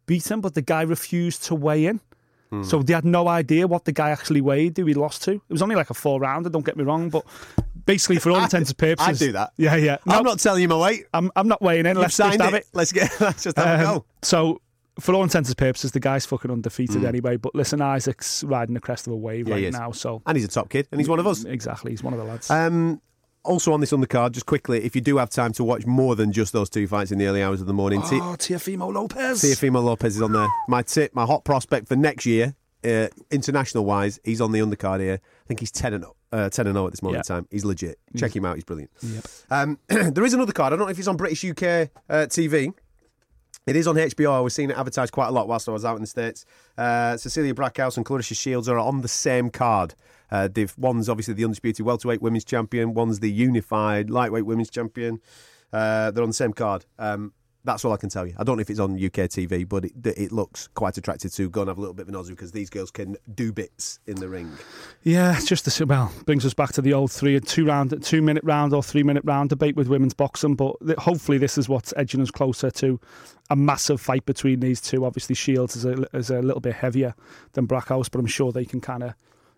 Speaker 5: beat him, but the guy refused to weigh in.
Speaker 4: Hmm.
Speaker 5: So they had no idea what the guy actually weighed, who he lost to. It was only like a four rounder, don't get me wrong, but basically, for all intents and purposes.
Speaker 4: I'd do that.
Speaker 5: Yeah, yeah. No,
Speaker 4: I'm not telling you my weight.
Speaker 5: I'm, I'm not weighing in. Let's just have
Speaker 4: it.
Speaker 5: it.
Speaker 4: Let's get. Let's just have a
Speaker 5: Um,
Speaker 4: go.
Speaker 5: So, for all intents and purposes, the guy's fucking undefeated anyway. But listen, Isaac's riding the crest of a wave.
Speaker 4: Yeah,
Speaker 5: right now. So,
Speaker 4: And he's a top kid, and he's one of us.
Speaker 5: exactly, he's one of the lads.
Speaker 4: Um, also on this undercard, just quickly, if you do have time to watch more than just those two fights in the early hours of the morning, T-
Speaker 5: oh, Teofimo Lopez.
Speaker 4: Teofimo Lopez is on there. My tip, my hot prospect for next year, uh, international wise, he's on the undercard here. I think he's 10 and 0, uh, 10 and 0 at this moment
Speaker 5: Yeah.
Speaker 4: in time. He's legit. Check him out, he's brilliant.
Speaker 5: Yep.
Speaker 4: Um, there is another card. I don't know if he's on British UK uh, TV. It is on HBO. Was seeing it advertised quite a lot whilst I was out in the States. Uh, Cecilia Braekhus and Claressa Shields are on the same card. Uh, they've, one's obviously the undisputed welterweight women's champion, one's the unified lightweight women's champion. Uh, they're on the same card. Um, that's all I can tell you. I don't know if it's on UK TV, but it, it looks quite attractive to go and have a little bit of an Aussie because these girls can do bits in the ring.
Speaker 5: Yeah, just the well brings us back to the old three two round, two minute round or three minute round debate with women's boxing. But hopefully, this is what's edging us closer to a massive fight between these two. Obviously, Shields is a, is a little bit heavier than Braekhus, but I'm sure they can kind of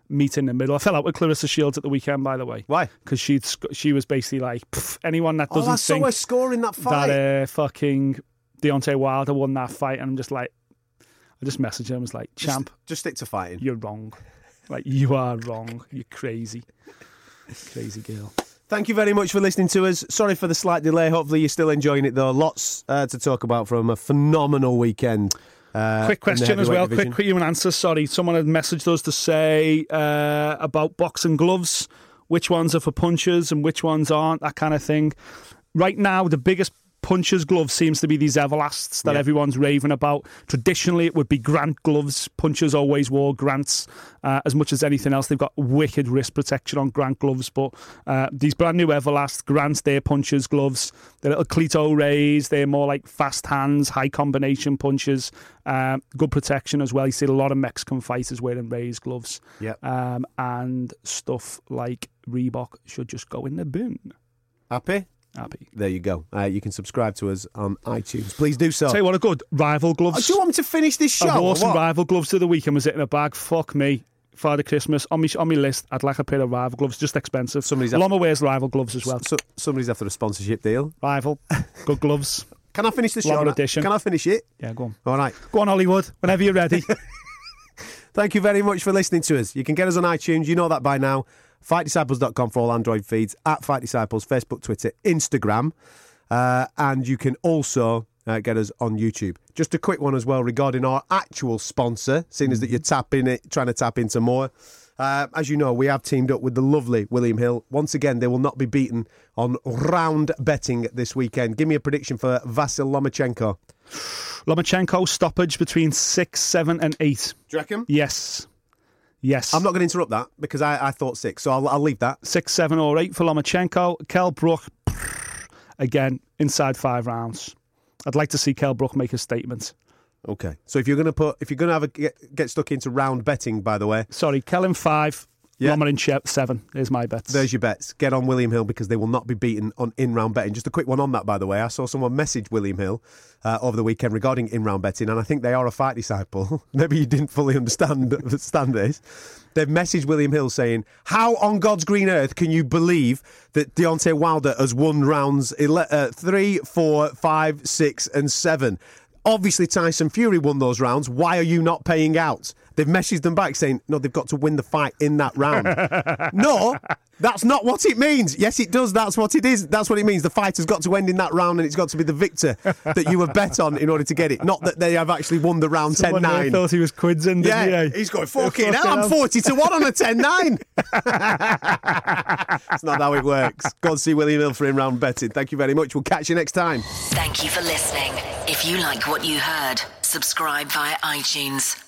Speaker 5: meet in the middle. I fell out with Claressa Shields at the weekend, by the way.
Speaker 4: Why?
Speaker 5: Because she'd she was basically like anyone that
Speaker 4: Oh,
Speaker 5: doesn't
Speaker 4: I saw her score in that fight.
Speaker 5: that uh, fucking Deontay Wilder won that fight, and I'm just like, I just messaged him. I was like,
Speaker 4: Just-
Speaker 5: champ,
Speaker 4: just stick to fighting.
Speaker 5: you're wrong. Like you are wrong. You're crazy, crazy girl.
Speaker 4: Thank you very much for listening to us. Sorry for the slight delay. Hopefully, you're still enjoying it, though. Lots uh, to talk about from a phenomenal weekend. Uh,
Speaker 5: Quick question as well.
Speaker 4: division.
Speaker 5: Quick, and answer. Sorry, someone had messaged us to say uh, about boxing gloves. Which ones are for punchers and which ones aren't? That kind of thing. Right now, the biggest punchers' glove seems to be these Everlasts that
Speaker 4: Yeah.
Speaker 5: everyone's raving about. Traditionally, it would be Grant gloves. Punchers always wore Grants uh, as much as anything else. They've got wicked wrist protection on Grant gloves, but uh, these brand new Everlast Grants, they're punchers' gloves. They're little Cleto Reyes, they're more like fast hands, high combination punches. Um, good protection as well. You see a lot of Mexican fighters wearing Reyes gloves.
Speaker 4: Yeah.
Speaker 5: Um, and stuff like Reebok should just go in the bin.
Speaker 4: Happy?
Speaker 5: Happy.
Speaker 4: There you go. Uh, you can subscribe to us on iTunes. Please do so.
Speaker 5: Tell you what, a good rival
Speaker 4: Oh,
Speaker 5: gloves.
Speaker 4: do you want me to finish this show?
Speaker 5: I
Speaker 4: or
Speaker 5: wore some rival gloves to the weekend. Was it in a bag? Fuck me. Father Christmas on me on my list. I'd like a pair of rival gloves, just expensive.
Speaker 4: Somebody's
Speaker 5: Lama wears rival gloves as well.
Speaker 4: So, somebody's after a sponsorship deal.
Speaker 5: Rival, good gloves.
Speaker 4: Can I finish the show?
Speaker 5: Edition.
Speaker 4: Can I finish it?
Speaker 5: Yeah, go on.
Speaker 4: All right.
Speaker 5: Go on, Hollywood. Whenever you're ready.
Speaker 4: Thank you very much for listening to us. You can get us on iTunes. You know that by now. FightDisciples.com for all Android feeds. At Fight Disciples, Facebook, Twitter, Instagram. Uh, and you can also uh, get us on YouTube. Just a quick one as well regarding our actual sponsor, seeing as that you're tapping it, trying to tap into more. Uh, as you know, we have teamed up with the lovely William Hill. Once again, they will not be beaten on round betting this weekend. Give me a prediction for Vasyl Lomachenko.
Speaker 5: Lomachenko stoppage between six, seven, and eight.
Speaker 4: Do you reckon?
Speaker 5: Yes. Yes.
Speaker 4: I'm not going to interrupt that because I, I thought six, so I'll, I'll leave that.
Speaker 5: six, seven, or eight for Lomachenko. Kell Brook, again, inside five rounds. I'd like to see Kell Brook make a statement.
Speaker 4: Okay. So if you're going to put, if you're going to have a get, get stuck into round betting, by the way,
Speaker 5: Sorry, Kel in five,
Speaker 4: Yeah.
Speaker 5: Loma in seven. is my bets.
Speaker 4: there's your bets. Get on William Hill because they will not be beaten on in-round betting. Just a quick one on that, by the way. I saw someone message William Hill uh, over the weekend regarding in-round betting, and I think they are a fight disciple. Maybe you didn't fully understand understand this. They've messaged William Hill saying, "How on God's green earth can you believe that Deontay Wilder has won rounds ele- uh, three, four, five, six, and seven? Obviously, Tyson Fury won those rounds. Why are you not paying out? They've messaged them back saying, no, they've got to win the fight in that round. no, that's not what it means. Yes, it does. That's what it is. That's what it means. The fight has got to end in that round and it's got to be the victor that you have bet on in order to get it. Not that they have actually won the round 10
Speaker 5: Someone there
Speaker 4: 9.
Speaker 5: thought he was quids in, didn't
Speaker 4: Yeah,
Speaker 5: he?
Speaker 4: he's going, fucking
Speaker 5: Fucking
Speaker 4: hell, I'm 40 to 1 on a 10 9. It's not how it works. Go and see William Hill for in round betting. Thank you very much. We'll catch you next time.
Speaker 2: Thank you for listening. If you like what you heard, subscribe via iTunes.